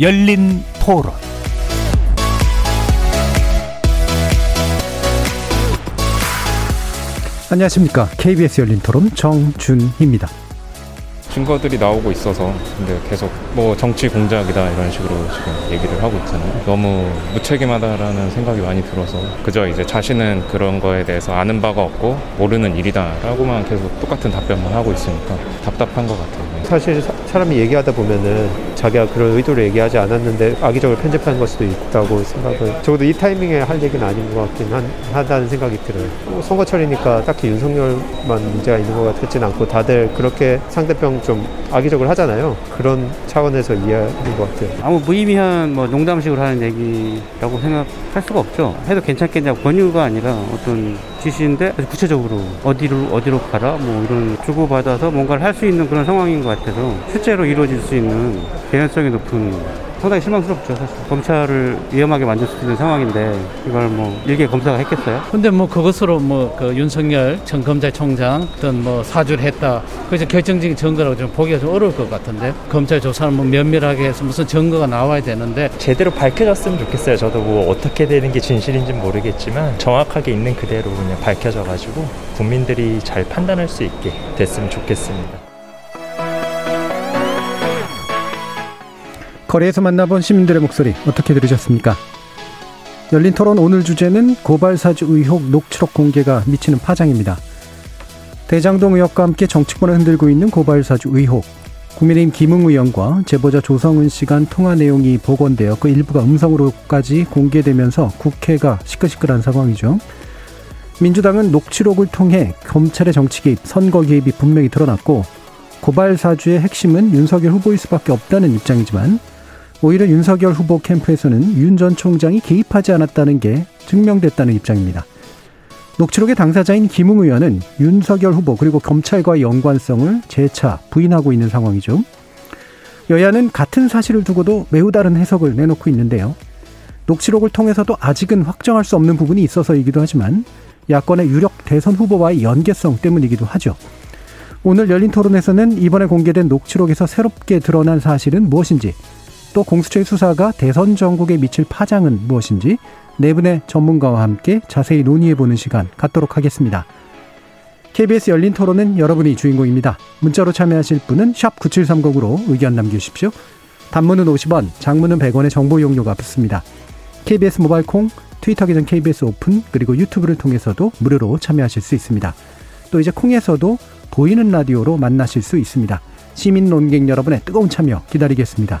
열린 토론 안녕하십니까. KBS 열린 토론 정준희입니다. 증거들이 나오고 있어서 근데 계속 뭐 정치 공작이다 이런 식으로 지금 얘기를 하고 있잖아요. 너무 무책임하다라는 생각이 많이 들어서 그저 이제 자신은 그런 거에 대해서 아는 바가 없고 모르는 일이다라고만 계속 똑같은 답변만 하고 있으니까 답답한 것 같아요. 사실 사, 람이 얘기하다 보면은 자기가 그런 의도로 얘기하지 않았는데 악의적으로 편집한 걸 수도 있다고 생각을 적어도 이 타이밍에 할 얘기는 아닌 것 같긴 한, 하다는 생각이 들어요. 뭐 선거철이니까 딱히 윤석열만 문제가 있는 것 같지는 않고 다들 그렇게 상대편 좀 악의적으로 하잖아요. 그런 차원에서 이해하는 것 같아요. 아무 무의미한 뭐 농담식으로 하는 얘기라고 생각할 수가 없죠. 해도 괜찮겠냐고 권유가 아니라 어떤 지시인데 구체적으로 어디로 어디로 가라 뭐 이런 주고받아서 뭔가를 할 수 있는 그런 상황인 것 같아서 실제로 이루어질 수 있는 개연성이 높은 상당히 실망스럽죠. 사실 검찰을 위험하게 만들 수 있는 상황인데 이걸 뭐 일개 검사가 했겠어요? 근데 뭐 그것으로 뭐 그 윤석열 전 검찰총장 어떤 뭐 사주를 했다. 그래서 결정적인 증거라고 좀 보기가 좀 어려울 것 같은데 검찰 조사는 뭐 면밀하게 해서 무슨 증거가 나와야 되는데 제대로 밝혀졌으면 좋겠어요. 저도 뭐 어떻게 되는 게 진실인지는 모르겠지만 정확하게 있는 그대로 그냥 밝혀져 가지고 국민들이 잘 판단할 수 있게 됐으면 좋겠습니다. 거리에서 만나본 시민들의 목소리 어떻게 들으셨습니까? 열린 토론 오늘 주제는 고발사주 의혹 녹취록 공개가 미치는 파장입니다. 대장동 의혹과 함께 정치권을 흔들고 있는 고발사주 의혹. 국민의힘 김웅 의원과 제보자 조성은 씨 간 통화 내용이 복원되어 그 일부가 음성으로까지 공개되면서 국회가 시끌시끌한 상황이죠. 민주당은 녹취록을 통해 검찰의 정치 개입, 선거 개입이 분명히 드러났고 고발 사주의 핵심은 윤석열 후보일 수밖에 없다는 입장이지만 오히려 윤석열 후보 캠프에서는 윤 전 총장이 개입하지 않았다는 게 증명됐다는 입장입니다. 녹취록의 당사자인 김웅 의원은 윤석열 후보 그리고 검찰과의 연관성을 재차 부인하고 있는 상황이죠. 여야는 같은 사실을 두고도 매우 다른 해석을 내놓고 있는데요. 녹취록을 통해서도 아직은 확정할 수 없는 부분이 있어서이기도 하지만 야권의 유력 대선 후보와의 연계성 때문이기도 하죠. 오늘 열린 토론에서는 이번에 공개된 녹취록에서 새롭게 드러난 사실은 무엇인지 또 공수처의 수사가 대선 전국에 미칠 파장은 무엇인지 네 분의 전문가와 함께 자세히 논의해보는 시간 갖도록 하겠습니다. KBS 열린 토론은 여러분이 주인공입니다. 문자로 참여하실 분은 9730으로 의견 남겨주십시오. 단문은 50원, 장문은 100원의 정보 이용료가 붙습니다. KBS 모바일 콩, 트위터 계정 KBS 오픈, 그리고 유튜브를 통해서도 무료로 참여하실 수 있습니다. 또 이제 콩에서도 보이는 라디오로 만나실 수 있습니다. 시민 논객 여러분의 뜨거운 참여 기다리겠습니다.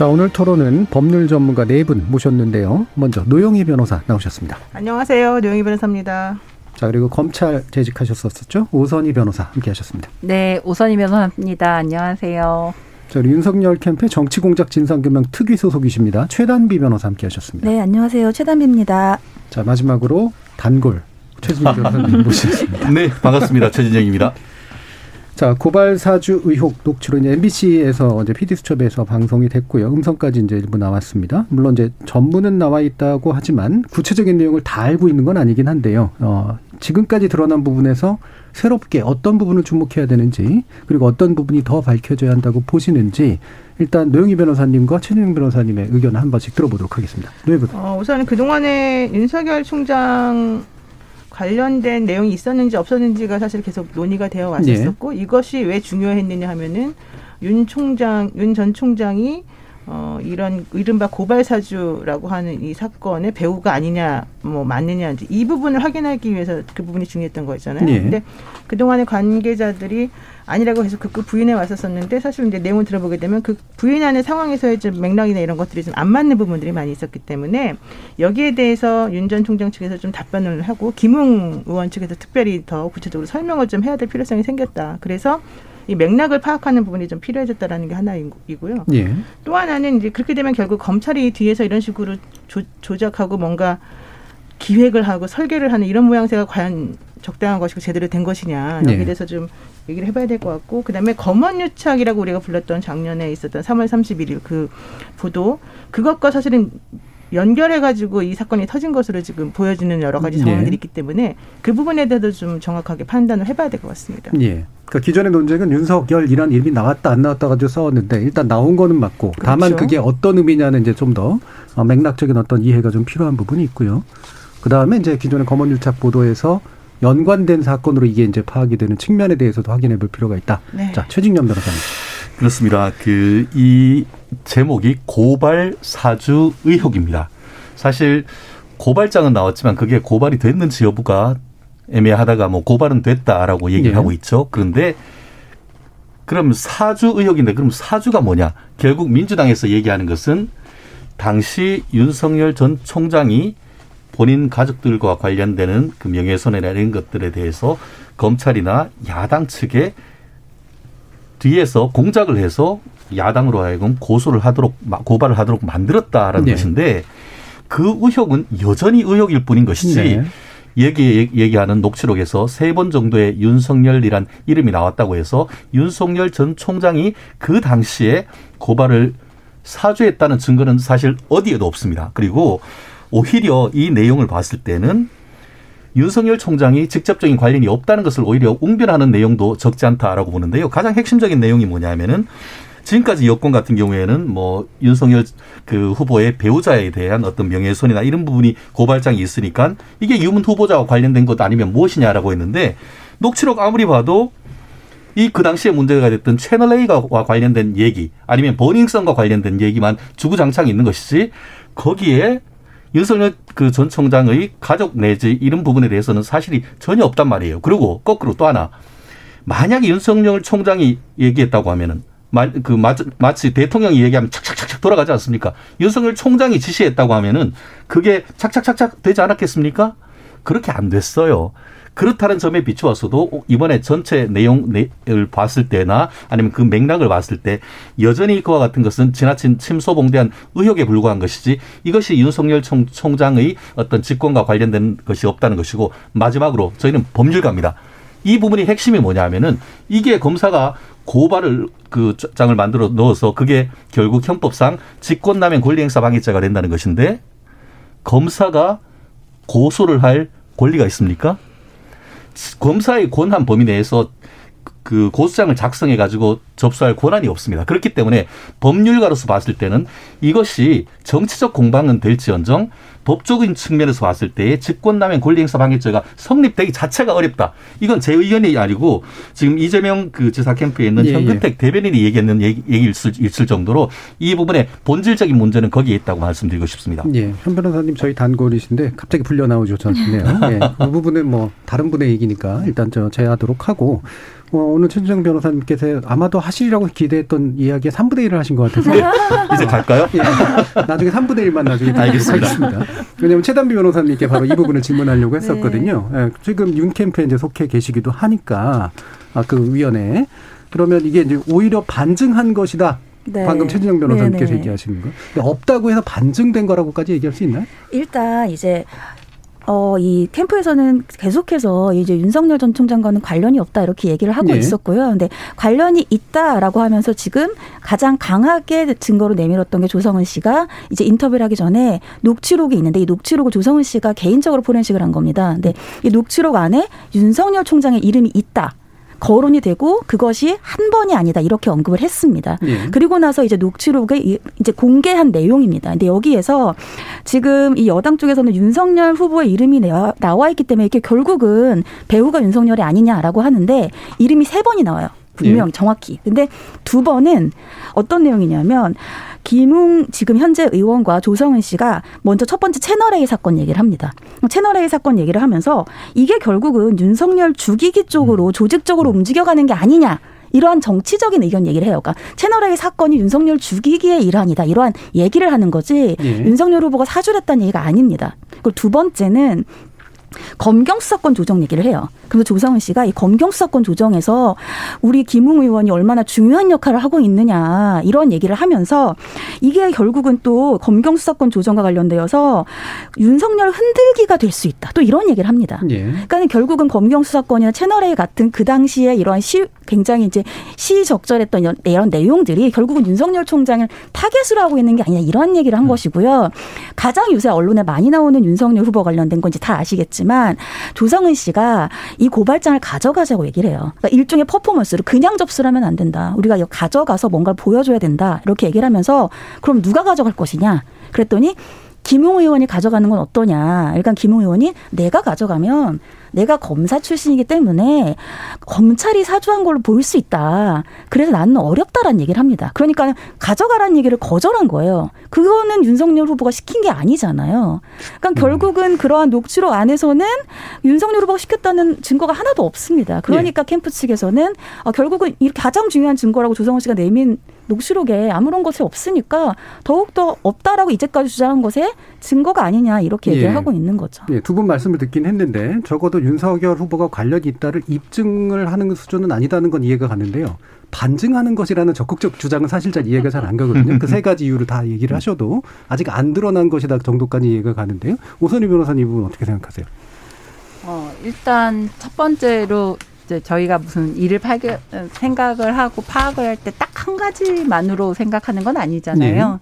자, 오늘 토론은 법률 전문가 네 분 모셨는데요. 먼저 노영희 변호사 나오셨습니다. 안녕하세요. 노영희 변호사입니다. 자, 그리고 검찰 재직하셨었죠. 오선희 변호사 함께 하셨습니다. 네, 오선희 변호사입니다. 안녕하세요. 자, 윤석열 캠페 정치공작 진상규명 특위 소속이십니다. 최단비 변호사 함께 하셨습니다. 네, 안녕하세요. 최단비입니다. 자, 마지막으로 단골 최진영 변호사님 모셨습니다. 네, 반갑습니다. 최진영입니다. 자, 고발 사주 의혹 녹취록 이제 MBC에서 어제 PD 수첩에서 방송이 됐고요. 음성까지 이제 일부 나왔습니다. 물론 이제 전문은 나와 있다고 하지만 구체적인 내용을 다 알고 있는 건 아니긴 한데요. 어, 지금까지 드러난 부분에서 새롭게 어떤 부분을 주목해야 되는지 그리고 어떤 부분이 더 밝혀져야 한다고 보시는지 일단 노영희 변호사님과 최진영 변호사님의 의견을 한 번씩 들어보도록 하겠습니다. 노영희 어, 우선 그동안에 윤석열 총장 관련된 내용이 있었는지 없었는지가 사실 계속 논의가 되어 왔었고 네. 이것이 왜 중요했느냐 하면은 윤 총장 윤 전 총장이 어, 이런 이른바 고발 사주라고 하는 이 사건의 배우가 아니냐, 뭐 맞느냐 이제 이 부분을 확인하기 위해서 그 부분이 중요했던 거였잖아요. 네. 근데 그 동안의 관계자들이 아니라고 해서 그 부인해 왔었었는데 사실 이제 내용을 들어보게 되면 그 부인하는 상황에서의 좀 맥락이나 이런 것들이 좀 안 맞는 부분들이 많이 있었기 때문에 여기에 대해서 윤 전 총장 측에서 좀 답변을 하고 김웅 의원 측에서 특별히 더 구체적으로 설명을 좀 해야 될 필요성이 생겼다. 그래서 이 맥락을 파악하는 부분이 좀 필요해졌다라는 게 하나이고요. 예. 또 하나는 이제 그렇게 되면 결국 검찰이 뒤에서 이런 식으로 조, 조작하고 뭔가 기획을 하고 설계를 하는 이런 모양새가 과연 적당한 것이고 제대로 된 것이냐 여기에 네. 대해서 좀 얘기를 해봐야 될 것 같고 그다음에 검언유착이라고 우리가 불렀던 작년에 있었던 3월 31일 그 보도 그것과 사실은 연결해가지고 이 사건이 터진 것으로 지금 보여지는 여러 가지 네. 상황들이 있기 때문에 그 부분에 대해서 좀 정확하게 판단을 해봐야 될 것 같습니다. 예. 그러니까 기존의 논쟁은 윤석열이란 이름이 나왔다 안 나왔다 가지고 싸웠는데 일단 나온 거는 맞고 다만 그렇죠. 그게 어떤 의미냐는 이제 좀 더 맥락적인 어떤 이해가 좀 필요한 부분이 있고요. 그 다음에 이제 기존의 검언유착 보도에서 연관된 사건으로 이게 이제 파악이 되는 측면에 대해서도 확인해 볼 필요가 있다. 네. 자, 최진영 변호사님. 그렇습니다. 그 이 제목이 고발 사주 의혹입니다. 사실 고발장은 나왔지만 그게 고발이 됐는지 여부가 애매하다가 뭐 고발은 됐다라고 얘기를 예. 하고 있죠. 그런데 그럼 사주 의혹인데 그럼 사주가 뭐냐? 결국 민주당에서 얘기하는 것은 당시 윤석열 전 총장이 본인 가족들과 관련되는 그 명예훼손이나 이런 것들에 대해서 검찰이나 야당 측에 뒤에서 공작을 해서 야당으로 하여금 고소를 하도록 마- 고발을 하도록 만들었다라는 네. 것인데 그 의혹은 여전히 의혹일 뿐인 것이지 네. 얘기 얘기하는 녹취록에서 세 번 정도의 윤석열이란 이름이 나왔다고 해서 윤석열 전 총장이 그 당시에 고발을 사주했다는 증거는 사실 어디에도 없습니다. 그리고 오히려 이 내용을 봤을 때는 윤석열 총장이 직접적인 관련이 없다는 것을 오히려 웅변하는 내용도 적지 않다라고 보는데요. 가장 핵심적인 내용이 뭐냐면은 지금까지 여권 같은 경우에는 뭐 윤석열 그 후보의 배우자에 대한 어떤 명예훼손이나 이런 부분이 고발장이 있으니까 이게 유문 후보자와 관련된 것 아니면 무엇이냐라고 했는데 녹취록 아무리 봐도 이그 당시에 문제가 됐던 채널 A와 관련된 얘기 아니면 버닝썬과 관련된 얘기만 주구장창 있는 것이지 거기에 윤석열 그 전 총장의 가족 내지 이런 부분에 대해서는 사실이 전혀 없단 말이에요. 그리고 거꾸로 또 하나 만약에 윤석열 총장이 얘기했다고 하면은 마- 그 마치 대통령이 얘기하면 착착착착 돌아가지 않습니까? 윤석열 총장이 지시했다고 하면은 그게 착착착착 되지 않았겠습니까? 그렇게 안 됐어요. 그렇다는 점에 비추어서도 이번에 전체 내용을 봤을 때나 아니면 그 맥락을 봤을 때 여전히 그와 같은 것은 지나친 침소봉대한 의혹에 불과한 것이지 이것이 윤석열 총, 총장의 어떤 직권과 관련된 것이 없다는 것이고 마지막으로 저희는 법률가입니다. 이 부분이 핵심이 뭐냐 하면은 이게 검사가 고발을 그 장을 만들어 넣어서 그게 결국 형법상 직권남용 권리행사 방해죄가 된다는 것인데 검사가 고소를 할 권리가 있습니까? 검사의 권한 범위 내에서 그 고소장을 작성해 가지고 접수할 권한이 없습니다. 그렇기 때문에 법률가로서 봤을 때는 이것이 정치적 공방은 될지언정 법적인 측면에서 봤을 때의 직권남용 권리행사 방해죄가 성립되기 자체가 어렵다. 이건 제 의견이 아니고 지금 이재명 그 지사 캠프에 있는 예, 현근택 대변인이 얘기했는 얘기, 얘기일 수 있을 정도로 이 부분의 본질적인 문제는 거기에 있다고 말씀드리고 싶습니다. 예, 현 변호사님 저희 단골이신데 갑자기 불려 나오셔서 좋네요. 예, 그 부분은 뭐 다른 분의 얘기니까 일단 저 제하도록 하고 어, 오늘 최준정 변호사님께서 아마도 하시리라고 기대했던 이야기에 3분의 1을 하신 것 같아서 이제 갈까요? 예, 나중에 3분의 1만 나중에 알겠습니다. 하겠습니다. 왜냐하면 최단비 변호사님께 바로 이 부분을 질문하려고 했었거든요. 예, 지금 윤 캠프에 이제 속해 계시기도 하니까 아, 그 위원회 그러면 이게 이제 오히려 반증한 것이다. 네. 방금 최진영 변호사님께서 네네. 얘기하시는 거. 없다고 해서 반증된 거라고까지 얘기할 수 있나요? 일단 이제 어, 이 캠프에서는 계속해서 이제 윤석열 전 총장과는 관련이 없다 이렇게 얘기를 하고 네. 있었고요. 근데 관련이 있다라고 하면서 지금 가장 강하게 증거로 내밀었던 게 조성은 씨가 이제 인터뷰를 하기 전에 녹취록이 있는데 이 녹취록을 조성은 씨가 개인적으로 포렌식을 한 겁니다. 근데 이 녹취록 안에 윤석열 총장의 이름이 있다. 거론이 되고 그것이 한 번이 아니다 이렇게 언급을 했습니다. 예. 그리고 나서 이제 녹취록에 이- 이제 공개한 내용입니다. 근데 여기에서 지금 이 여당 쪽에서는 윤석열 후보의 이름이 나와, 나와 있기 때문에 이게 결국은 배우가 윤석열이 아니냐라고 하는데 이름이 세 번이 나와요. 분명 예. 정확히. 근데 두 번은 어떤 내용이냐면 김웅 지금 현재 의원과 조성은 씨가 먼저 첫 번째 채널 A 사건 얘기를 합니다. 채널 A 사건 얘기를 하면서 이게 결국은 윤석열 죽이기 쪽으로 조직적으로 움직여가는 게 아니냐. 이러한 정치적인 의견 얘기를 해요. 그러니까 채널 A 사건이 윤석열 죽이기의 일환이다. 이러한 얘기를 하는 거지. 예. 윤석열 후보가 사주했다는 얘기가 아닙니다. 그리고 두 번째는 검경 수사권 조정 얘기를 해요. 그래서 조성은 씨가 이 검경 수사권 조정에서 우리 김웅 의원이 얼마나 중요한 역할을 하고 있느냐 이런 얘기를 하면서 이게 결국은 또 검경 수사권 조정과 관련되어서 윤석열 흔들기가 될 수 있다. 또 이런 얘기를 합니다. 예. 그러니까 결국은 검경 수사권이나 채널 A 같은 그 당시에 이러한 시 굉장히 이제 시적절했던 이런, 이런 내용들이 결국은 윤석열 총장을 타겟으로 하고 있는 게 아니냐 이런 얘기를 한 것이고요. 가장 요새 언론에 많이 나오는 윤석열 후보 관련된 건지 다 아시겠 지만 조성은 씨가 이 고발장을 가져가자고 얘기를 해요. 그러니까 일종의 퍼포먼스로 그냥 접수를 하면 안 된다. 우리가 이거 가져가서 뭔가를 보여줘야 된다. 이렇게 얘기를 하면서 그럼 누가 가져갈 것이냐? 그랬더니 김웅 의원이 가져가는 건 어떠냐. 그러니까 김웅 의원이 내가 가져가면 내가 검사 출신이기 때문에 검찰이 사주한 걸로 보일 수 있다. 그래서 나는 어렵다라는 얘기를 합니다. 그러니까 가져가라는 얘기를 거절한 거예요. 그거는 윤석열 후보가 시킨 게 아니잖아요. 그러니까 결국은 그러한 녹취록 안에서는 윤석열 후보가 시켰다는 증거가 하나도 없습니다. 그러니까 캠프 측에서는 아, 결국은 이 가장 중요한 증거라고 조성원 씨가 내민 녹취록에 아무런 것이 없으니까 더욱더 없다라고 이제까지 주장한 것에 증거가 아니냐 이렇게 얘기를 예. 하고 있는 거죠. 예, 두 분 말씀을 듣긴 했는데 적어도 윤석열 후보가 관련이 있다를 입증을 하는 수준은 아니다는 건 이해가 가는데요. 반증하는 것이라는 적극적 주장은 사실 잘 이해가 잘 안 가거든요. 그 세 가지 이유를 다 얘기를 하셔도 아직 안 드러난 것이다 정도까지 이해가 가는데요. 오선희 변호사님 은 어떻게 생각하세요? 어, 일단 첫 번째로 이제 저희가 무슨 일을 파견, 생각을 하고 파악을 할 때 딱 한 가지만으로 생각하는 건 아니잖아요.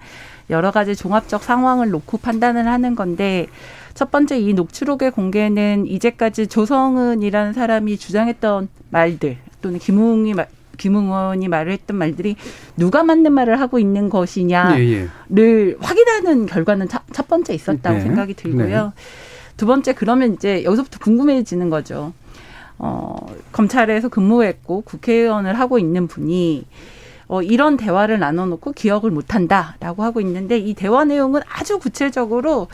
여러 가지 종합적 상황을 놓고 판단을 하는 건데 첫 번째 이 녹취록의 공개는 이제까지 조성은이라는 사람이 주장했던 말들 또는 김웅이 말- 김웅 의원이 말을 했던 말들이 누가 맞는 말을 하고 있는 것이냐를 예, 예. 확인하는 결과는 첫, 첫 번째 있었다고 네. 생각이 들고요. 두 번째 그러면 이제 여기서부터 궁금해지는 거죠. 어, 검찰에서 근무했고 국회의원을 하고 있는 분이 어, 이런 대화를 나눠놓고 기억을 못한다라고 하고 있는데 이 대화 내용은 아주 구체적으로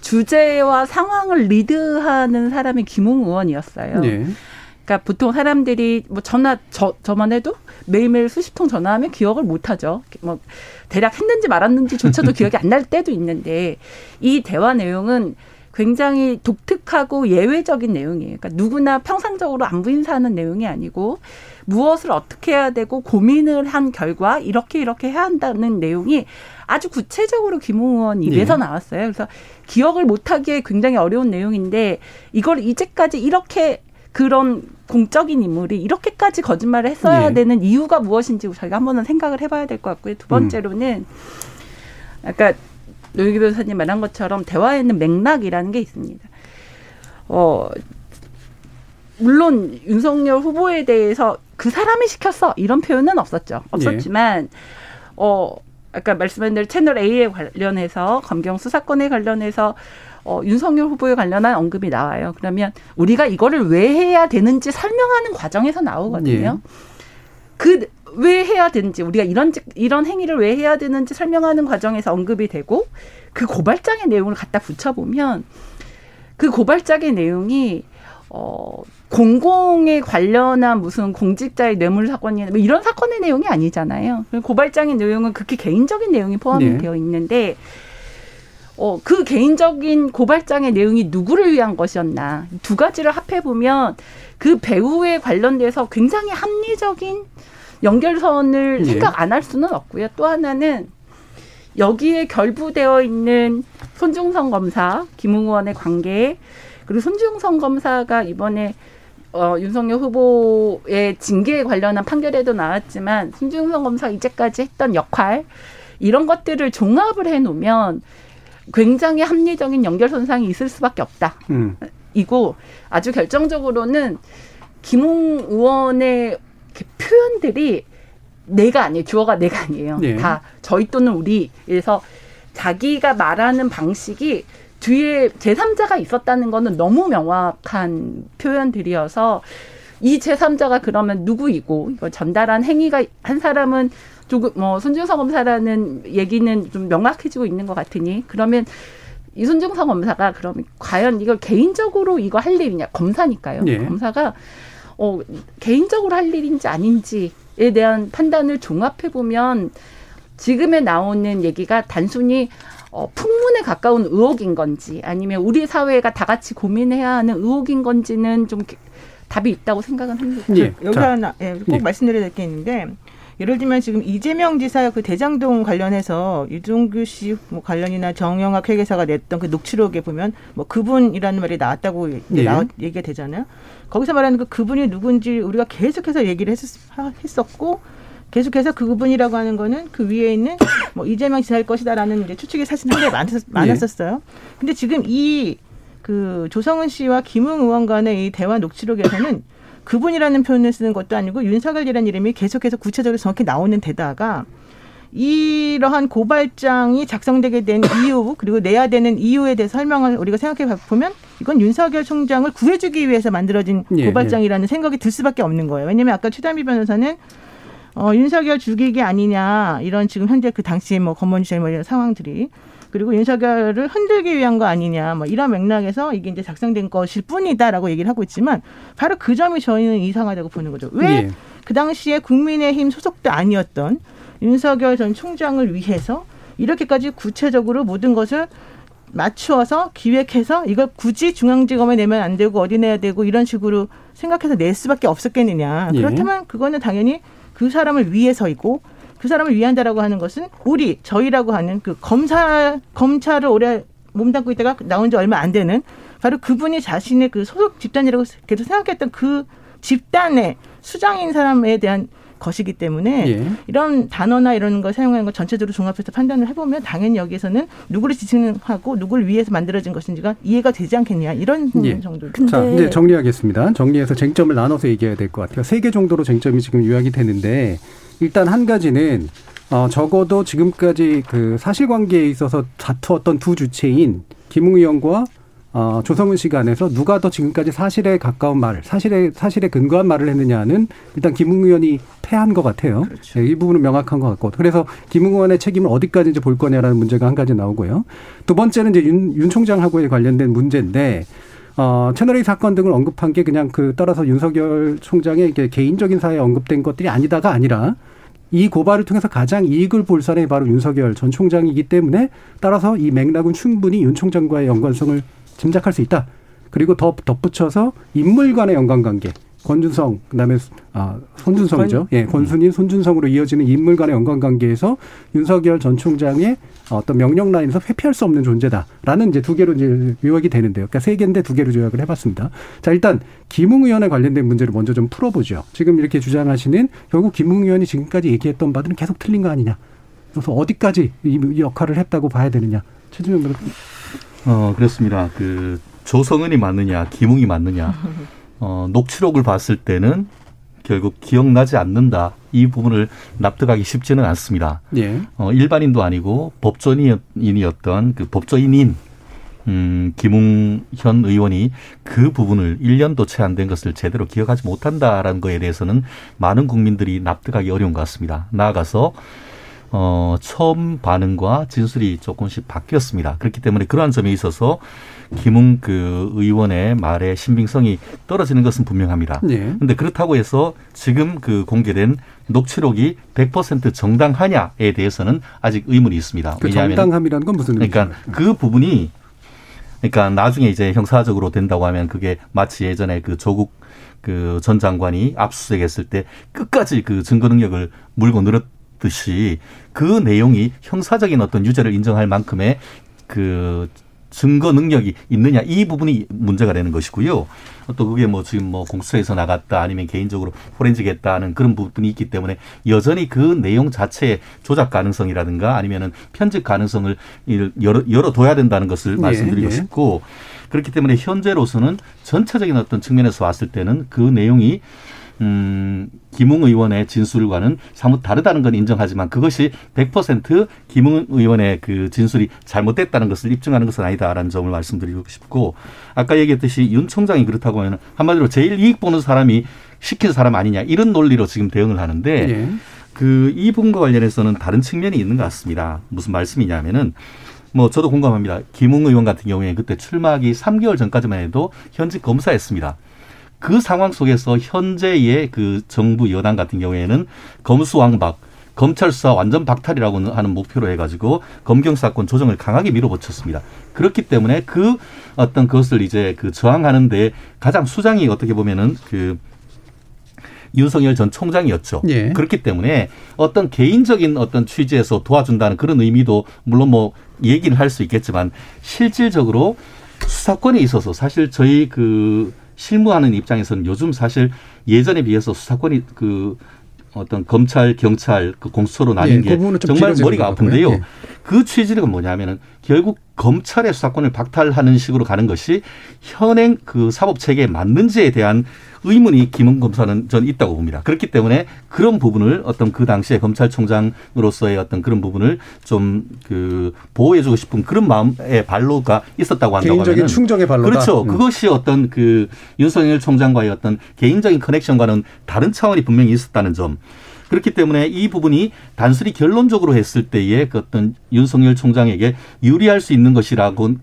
주제와 상황을 리드하는 사람이 김웅 의원이었어요. 예. 그러니까 보통 사람들이 뭐 전화 저 저만 해도 매일매일 수십 통 전화하면 기억을 못 하죠. 뭐 대략 했는지 말았는지조차도 기억이 안 날 때도 있는데 이 대화 내용은 굉장히 독특하고 예외적인 내용이에요. 그러니까 누구나 평상적으로 안부 인사하는 내용이 아니고 무엇을 어떻게 해야 되고 고민을 한 결과 이렇게 이렇게 해야 한다는 내용이 아주 구체적으로 김웅 의원 입에서 예. 나왔어요. 그래서 기억을 못하기에 굉장히 어려운 내용인데 이걸 이제까지 이렇게 그런 공적인 인물이 이렇게까지 거짓말을 했어야 예. 되는 이유가 무엇인지 저희가 한번은 생각을 해봐야 될 것 같고요. 두 번째로는 아까 노영기 변호사님 말한 것처럼 대화에는 맥락이라는 게 있습니다. 어, 물론 윤석열 후보에 대해서 그 사람이 시켰어 이런 표현은 없었죠. 없었지만 어 아까 말씀한 대로 채널 A에 관련해서 검경 수사권에 관련해서 어, 윤석열 후보에 관련한 언급이 나와요. 그러면 우리가 이거를 왜 해야 되는지 설명하는 과정에서 나오거든요. 그 왜 해야 되는지 우리가 이런 직- 이런 행위를 왜 해야 되는지 설명하는 과정에서 언급이 되고 그 고발장의 내용을 갖다 붙여보면 그 고발장의 내용이 어 공공에 관련한 무슨 공직자의 뇌물 사건이나 뭐 이런 사건의 내용이 아니잖아요. 그 고발장의 내용은 극히 개인적인 내용이 포함이 네. 되어 있는데 어, 그 개인적인 고발장의 내용이 누구를 위한 것이었나. 두 가지를 합해보면 그 배우에 관련돼서 굉장히 합리적인 연결선을 예. 생각 안 할 수는 없고요. 또 하나는 여기에 결부되어 있는 손중성 검사, 김웅 의원의 관계, 그리고 손중성 검사가 이번에 어, 윤석열 후보의 징계에 관련한 판결에도 나왔지만 손중성 검사가 이제까지 했던 역할 이런 것들을 종합을 해놓으면 굉장히 합리적인 연결선상이 있을 수밖에 없다. 음. 이고 아주 결정적으로는 김웅 의원의 이렇게 표현들이 내가 아니에요. 주어가 내가 아니에요. 네. 다 저희 또는 우리. 그래서 자기가 말하는 방식이 뒤에 제3자가 있었다는 거는 너무 명확한 표현들이어서 이 제3자가 그러면 누구이고 이거 전달한 행위가 한 사람은 조금 뭐 손준성 검사라는 얘기는 좀 명확해지고 있는 것 같으니 그러면 이 손준성 검사가 그러면 과연 이걸 개인적으로 이거 할 일이냐 검사니까요. 예. 검사가 어 개인적으로 할 일인지 아닌지에 대한 판단을 종합해 보면 지금에 나오는 얘기가 단순히 어, 풍문에 가까운 의혹인 건지 아니면 우리 사회가 다 같이 고민해야 하는 의혹인 건지는 좀 답이 있다고 생각은 합니다. 예. 여기서 하나 예, 꼭 예. 말씀드려야 될 게 있는데 예를 들면 지금 이재명 지사 그 대장동 관련해서 유종규 씨 뭐 관련이나 정영학 회계사가 냈던 그 녹취록에 보면 뭐 그분이라는 말이 나왔다고 예. 나와, 얘기가 되잖아요. 거기서 말하는 그 그분이 누군지 우리가 계속해서 얘기를 했었, 했었고 계속해서 그 그분이라고 하는 거는 그 위에 있는 뭐 이재명 지사일 것이다라는 이제 추측이 사실 상당히 많았, 많았었어요. 근데 지금 이 그 조성은 씨와 김웅 의원 간의 이 대화 녹취록에서는 그분이라는 표현을 쓰는 것도 아니고 윤석열이라는 이름이 계속해서 구체적으로 정확히 나오는 데다가 이러한 고발장이 작성되게 된 이유 그리고 내야 되는 이유에 대해서 설명을 우리가 생각해 보면 이건 윤석열 총장을 구해주기 위해서 만들어진 예, 고발장이라는 예. 생각이 들 수밖에 없는 거예요. 왜냐하면 아까 최담비 변호사는 어, 윤석열 죽이기 아니냐 이런 지금 현재 그 당시 뭐 검언주의 뭐 이런 상황들이 그리고 윤석열을 흔들기 위한 거 아니냐 뭐 이런 맥락에서 이게 이제 작성된 것일 뿐이다라고 얘기를 하고 있지만 바로 그 점이 저희는 이상하다고 보는 거죠. 왜그 예. 그 당시에 국민의힘 소속도 아니었던 윤석열 전 총장을 위해서 이렇게까지 구체적으로 모든 것을 맞추어서 기획해서 이걸 굳이 중앙지검에 내면 안 되고 어디 내야 되고 이런 식으로 생각해서 낼 수밖에 없었겠느냐. 예. 그렇다면 그거는 당연히 그 사람을 위해서이고 그 사람을 위한다라고 하는 것은 우리 저희라고 하는 그 검사 검찰을 오래 몸담고 있다가 나온 지 얼마 안 되는 바로 그분이 자신의 그 소속 집단이라고 계속 생각했던 그 집단의 수장인 사람에 대한 것이기 때문에 예. 이런 단어나 이런 걸 사용하는 걸 전체적으로 종합해서 판단을 해보면 당연히 여기에서는 누구를 지칭하고 누구를 위해서 만들어진 것인지가 이해가 되지 않겠냐 이런 예. 정도. 자 이제 정리하겠습니다. 정리해서 쟁점을 나눠서 얘기해야 될 것 같아요. 세 개 정도로 쟁점이 지금 요약이 되는데 일단 한 가지는 어, 적어도 지금까지 그 사실관계에 있어서 다투었던 두 주체인 김웅 의원과 어, 조성은 씨 간에서 누가 더 지금까지 사실에 가까운 말, 사실에 사실에 근거한 말을 했느냐는 일단 김웅 의원이 패한 것 같아요. 그렇죠. 네, 이 부분은 명확한 것 같고 그래서 김웅 의원의 책임을 어디까지 이제 볼 거냐라는 문제가 한 가지 나오고요. 두 번째는 이제 윤, 윤 총장하고의 관련된 문제인데 어, 채널A 사건 등을 언급한 게 그냥 그 따라서 윤석열 총장의 개인적인 사회에 언급된 것들이 아니다가 아니라 이 고발을 통해서 가장 이익을 볼 사람이 바로 윤석열 전 총장이기 때문에 따라서 이 맥락은 충분히 윤 총장과의 연관성을 짐작할 수 있다. 그리고 더 덧붙여서 인물 간의 연관관계. 권준성 그다음에 아 손준성이죠. 예, 권순인 손준성으로 이어지는 인물 간의 연관관계에서 윤석열 전 총장의 어떤 명령 라인에서 회피할 수 없는 존재다라는 이제 두 개로 이제 요약이 되는데요. 그러니까 세 개인데 두 개로 요약을 해봤습니다. 자 일단 김웅 의원에 관련된 문제를 먼저 좀 풀어보죠. 지금 이렇게 주장하시는 결국 김웅 의원이 지금까지 얘기했던 바들은 계속 틀린 거 아니냐. 그래서 어디까지 이 역할을 했다고 봐야 되느냐. 최준영 변호 어 그렇습니다. 그 조성은이 맞느냐, 김웅이 맞느냐. 어, 녹취록을 봤을 때는 결국 기억나지 않는다. 이 부분을 납득하기 쉽지는 않습니다. 예. 어, 일반인도 아니고 법조인이었던 그 법조인인 음, 김웅현 의원이 그 부분을 1년도 채 안 된 것을 제대로 기억하지 못한다라는 거에 대해서는 많은 국민들이 납득하기 어려운 것 같습니다. 나아가서 어, 처음 반응과 진술이 조금씩 바뀌었습니다. 그렇기 때문에 그러한 점에 있어서 김웅 그 의원의 말의 신빙성이 떨어지는 것은 분명합니다. 그런데 예. 그렇다고 해서 지금 그 공개된 녹취록이 100% 정당하냐에 대해서는 아직 의문이 있습니다. 그 정당함이라는 건 무슨 의미죠? 그러니까 그 부분이 그러니까 나중에 이제 형사적으로 된다고 하면 그게 마치 예전에 그 조국 그 전 장관이 압수수색했을 때 끝까지 그 증거 능력을 물고 늘었 듯이 그 내용이 형사적인 어떤 유죄를 인정할 만큼의 그 증거 능력이 있느냐 이 부분이 문제가 되는 것이고요. 또 그게 뭐 지금 뭐 공수처에서 나갔다 아니면 개인적으로 포렌식 했다는 그런 부분이 있기 때문에 여전히 그 내용 자체의 조작 가능성이라든가 아니면은 편집 가능성을 열어, 열어둬야 된다는 것을 네, 말씀드리고 네. 싶고 그렇기 때문에 현재로서는 전체적인 어떤 측면에서 봤을 때는 그 내용이 음, 김웅 의원의 진술과는 사뭇 다르다는 건 인정하지만 그것이 100% 김웅 의원의 그 진술이 잘못됐다는 것을 입증하는 것은 아니다라는 점을 말씀드리고 싶고 아까 얘기했듯이 윤 총장이 그렇다고 하면 한마디로 제일 이익 보는 사람이 시킨 사람 아니냐 이런 논리로 지금 대응을 하는데 예. 그이 부분과 관련해서는 다른 측면이 있는 것 같습니다. 무슨 말씀이냐면은 뭐 저도 공감합니다. 김웅 의원 같은 경우에 그때 출마하기 3개월 전까지만 해도 현직 검사였습니다. 그 상황 속에서 현재의 그 정부 여당 같은 경우에는 검수왕박 검찰 수사 완전 박탈이라고 하는 목표로 해가지고 검경 사건 조정을 강하게 밀어붙였습니다. 그렇기 때문에 그 어떤 그것을 이제 그 저항하는데 가장 수장이 어떻게 보면은 그 윤석열 전 총장이었죠. 예. 그렇기 때문에 어떤 개인적인 어떤 취지에서 도와준다는 그런 의미도 물론 뭐 얘기는 할수 있겠지만 실질적으로 수사권에 있어서 사실 저희 그 실무하는 입장에서는 요즘 사실 예전에 비해서 수사권이 그 어떤 검찰, 경찰, 그 공수처로 나뉜 예, 게 정말 머리가 아픈데요. 예. 그 취지가 뭐냐면은 결국 검찰의 수사권을 박탈하는 식으로 가는 것이 현행 그 사법 체계에 맞는지에 대한 의문이 김은 검사는 전 있다고 봅니다. 그렇기 때문에 그런 부분을 어떤 그 당시에 검찰총장으로서의 어떤 그런 부분을 좀 그 보호해주고 싶은 그런 마음의 발로가 있었다고 한다고 개인적인 하면 충정의 발로다. 그렇죠. 음. 그것이 어떤 그 윤석열 총장과의 어떤 개인적인 커넥션과는 다른 차원이 분명히 있었다는 점. 그렇기 때문에 이 부분이 단순히 결론적으로 했을 때의 그 어떤 윤석열 총장에게 유리할 수 있는 것이라고 뭐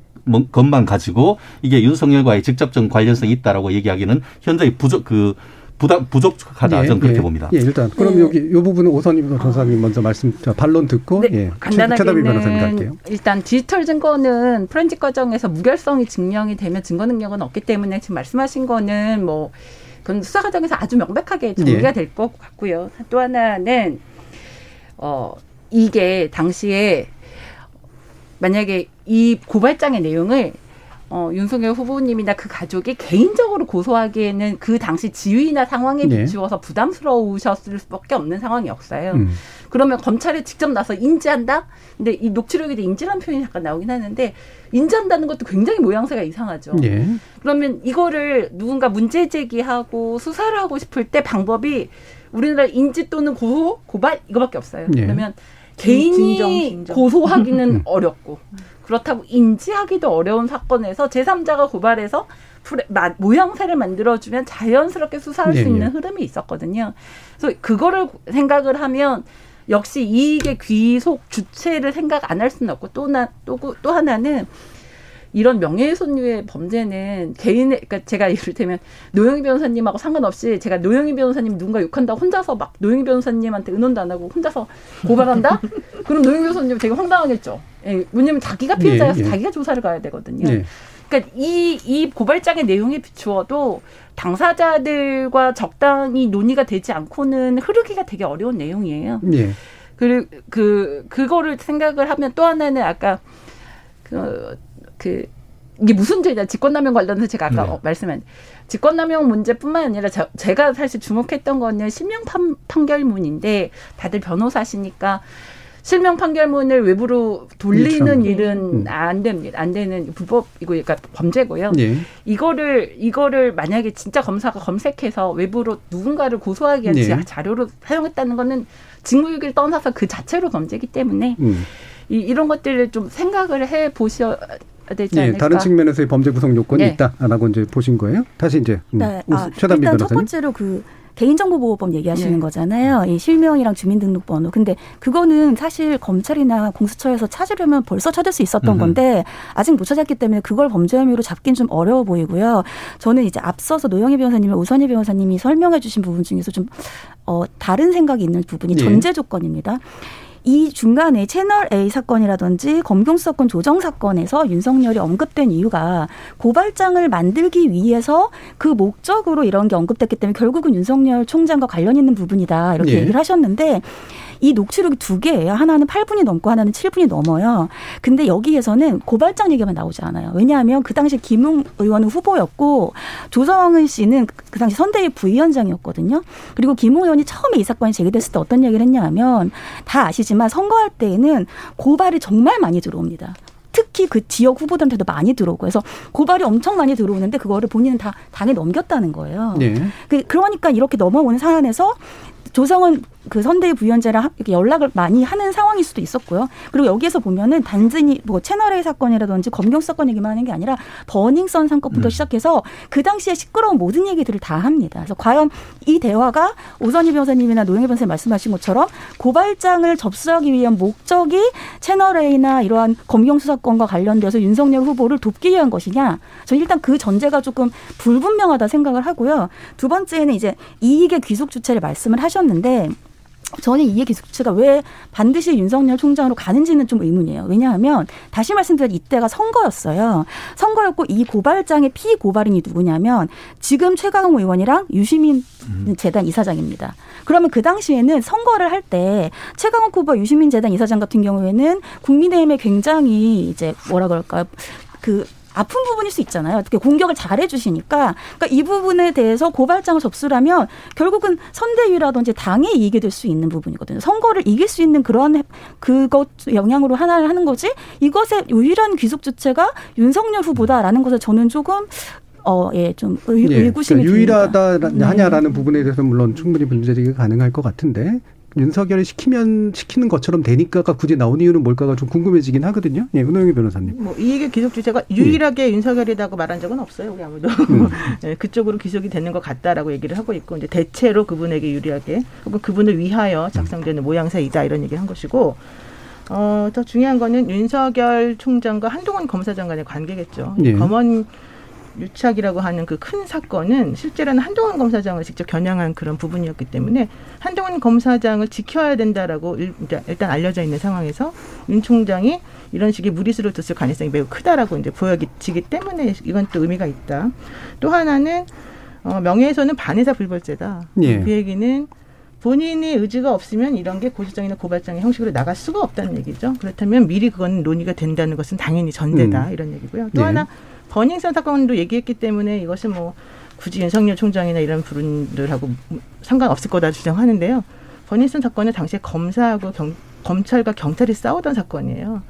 것만 가지고 이게 윤석열과의 직접적 관련성이 있다라고 얘기하기는 현저히 부족 그 부담 부족하다 예, 저는 그렇게 예. 봅니다. 예, 일단 그럼 네. 여기 이 부분은 오선임 변호사님 먼저 말씀 반론 듣고 네, 예, 간단하게는 변호사님 갈게요. 일단 디지털 증거는 프렌직 과정에서 무결성이 증명이 되면 증거 능력은 없기 때문에 지금 말씀하신 거는 뭐 그건 수사 과정에서 아주 명백하게 정리가 예. 될것 같고요. 또 하나는 어 이게 당시에 만약에 이 고발장의 내용을 어, 윤석열 후보님이나 그 가족이 개인적으로 고소하기에는 그 당시 지위나 상황에 네. 비추어서 부담스러우셨을 수밖에 없는 상황이었어요. 음. 그러면 검찰에 직접 나서 인지한다? 근데 이 녹취록에도 인지란 표현이 잠깐 나오긴 하는데 인지한다는 것도 굉장히 모양새가 이상하죠. 네. 그러면 이거를 누군가 문제 제기하고 수사를 하고 싶을 때 방법이 우리나라 인지 또는 고소, 고발 이거밖에 없어요. 네. 그러면 개인이 진정, 진정. 고소하기는 어렵고 그렇다고 인지하기도 어려운 사건에서 제3자가 고발해서 모양새를 만들어주면 자연스럽게 수사할 네, 수 있는 네. 흐름이 있었거든요. 그래서 그거를 생각을 하면 역시 이익의 귀속 주체를 생각 안 할 수는 없고 또, 나, 또, 또 하나는 이런 명예훼손류의 범죄는 개인의 그러니까 제가 이를테면 노영희 변호사님하고 상관없이 제가 노영희 변호사님 누군가 욕한다 혼자서 막 노영희 변호사님한테 의논도 안 하고 혼자서 고발한다? 그럼 노영희 변호사님 되게 황당하겠죠. 예, 왜냐면 자기가 피해자여서 예, 예. 자기가 조사를 가야 되거든요. 예. 그러니까 이, 이 고발장의 내용에 비추어도 당사자들과 적당히 논의가 되지 않고는 흐르기가 되게 어려운 내용이에요. 예. 그리고 그 그거를 생각을 하면 또 하나는 아까 그, 그 이게 무슨 죄냐 직권남용 관련해서 제가 아까 네. 어, 말씀한 직권남용 문제뿐만 아니라 저, 제가 사실 주목했던 거는 실명 판, 판결문인데 다들 변호사시니까 실명 판결문을 외부로 돌리는 그렇죠. 일은 음. 안 됩니다. 안 되는 불법이고 그러니까 범죄고요. 네. 이거를 이거를 만약에 진짜 검사가 검색해서 외부로 누군가를 고소하기 위한 네. 자료로 사용했다는 거는 직무유기를 떠나서 그 자체로 범죄이기 때문에 음. 이, 이런 것들을 좀 생각을 해 보셔 되지 않을까. 예, 다른 측면에서의 범죄 구성 요건이 네. 있다라고 이제 보신 거예요. 다시 이제 음, 네. 아, 일단 변호사님. 첫 번째로 그 개인정보보호법 얘기하시는 네. 거잖아요. 이 실명이랑 주민등록번호. 근데 그거는 사실 검찰이나 공수처에서 찾으려면 벌써 찾을 수 있었던 음흠. 건데 아직 못 찾았기 때문에 그걸 범죄 혐의로 잡긴 좀 어려워 보이고요. 저는 이제 앞서서 노영희 변호사님과 우선희 변호사님이 설명해 주신 부분 중에서 좀 어, 다른 생각이 있는 부분이 네. 전제 조건입니다. 이 중간에 채널 A 사건이라든지 검경 수사권 조정 사건에서 윤석열이 언급된 이유가 고발장을 만들기 위해서 그 목적으로 이런 게 언급됐기 때문에 결국은 윤석열 총장과 관련 있는 부분이다 이렇게 네. 얘기를 하셨는데 이 녹취록이 두 개예요. 하나는 8분이 넘고 하나는 7분이 넘어요. 근데 여기에서는 고발장 얘기만 나오지 않아요. 왜냐하면 그 당시 김웅 의원은 후보였고 조성은 씨는 그 당시 선대위 부위원장이었거든요. 그리고 김웅 의원이 처음에 이 사건이 제기됐을 때 어떤 얘기를 했냐면 다 아시지만 선거할 때에는 고발이 정말 많이 들어옵니다. 특히 그 지역 후보들한테도 많이 들어오고 그래서 고발이 엄청 많이 들어오는데 그거를 본인은 다 당에 넘겼다는 거예요. 네. 그, 그러니까 이렇게 넘어오는 사안에서 조성은 그 선대위 부위원장이랑 연락을 많이 하는 상황일 수도 있었고요. 그리고 여기에서 보면은 단순히 뭐 채널 A 사건이라든지 검경 사건 얘기만 하는 게 아니라 버닝썬 사건부터 음. 시작해서 그 당시에 시끄러운 모든 얘기들을 다 합니다. 그래서 과연 이 대화가 오선희 변호사님이나 노영희 변호사님 말씀하신 것처럼 고발장을 접수하기 위한 목적이 채널 A나 이러한 검경 수사권과 관련돼서 윤석열 후보를 돕기 위한 것이냐? 저 일단 그 전제가 조금 불분명하다 생각을 하고요. 두 번째는 이제 이익의 귀속 주체를 말씀을 하셨는데 저는 이해 기숙처가 왜 반드시 윤석열 총장으로 가는지는 좀 의문이에요. 왜냐하면 다시 말씀드린 이때가 선거였어요. 선거였고 이 고발장의 피고발인이 누구냐면 지금 최강욱 의원이랑 유시민 재단 이사장입니다. 그러면 그 당시에는 선거를 할 때 최강욱 후보 유시민 재단 이사장 같은 경우에는 국민의힘에 굉장히 이제 뭐라 그럴까요? 그 아픈 부분일 수 있잖아요. 어떻게 공격을 잘 해 주시니까. 그러니까 이 부분에 대해서 고발장을 접수하면 결국은 선대위라든지 당에 이익이 될 수 있는 부분이거든요. 선거를 이길 수 있는 그런 그것 영향으로 하나를 하는 거지. 이것의 유일한 귀속 주체가 윤석열 후보다라는 것을 저는 조금 어, 예, 좀 의, 예, 의구심이 그러니까. 유일하다 하냐라는 부분에 대해서 물론 충분히 문제제기가 가능할 것 같은데 윤석열이 시키면 시키는 것처럼 되니까가 굳이 나온 이유는 뭘까가 좀 궁금해지긴 하거든요. 예, 은호영희 변호사님. 뭐 이익의 귀속 주체가 유일하게 윤석열이라고 말한 적은 없어요. 우리 아무도 음. 예, 그쪽으로 귀속이 되는 것 같다라고 얘기를 하고 있고 이제 대체로 그분에게 유리하게 혹은 그분을 위하여 작성되는 모양새이다 이런 얘기를 한 것이고 어, 더 중요한 거는 윤석열 총장과 한동훈 검사장 간의 관계겠죠. 예. 검언 유착이라고 하는 그 큰 사건은 실제로는 한동훈 검사장을 직접 겨냥한 그런 부분이었기 때문에 한동훈 검사장을 지켜야 된다라고 일- 일단 알려져 있는 상황에서 윤 총장이 이런 식의 무리수를 뒀을 가능성이 매우 크다라고 이제 보여지기 때문에 이건 또 의미가 있다. 또 하나는 어, 명예훼손은 반의사 불벌죄다. 예. 그 얘기는 본인이 의지가 없으면 이런 게 고소장이나 고발장의 형식으로 나갈 수가 없다는 얘기죠. 그렇다면 미리 그건 논의가 된다는 것은 당연히 전제다 음. 이런 얘기고요. 또 네. 하나 버닝썬 사건도 얘기했기 때문에 이것은 뭐 굳이 윤석열 총장이나 이런 분들하고 상관없을 거다 주장하는데요. 버닝썬 사건은 당시에 검사하고 경- 검찰과 경찰이 싸우던 사건이에요.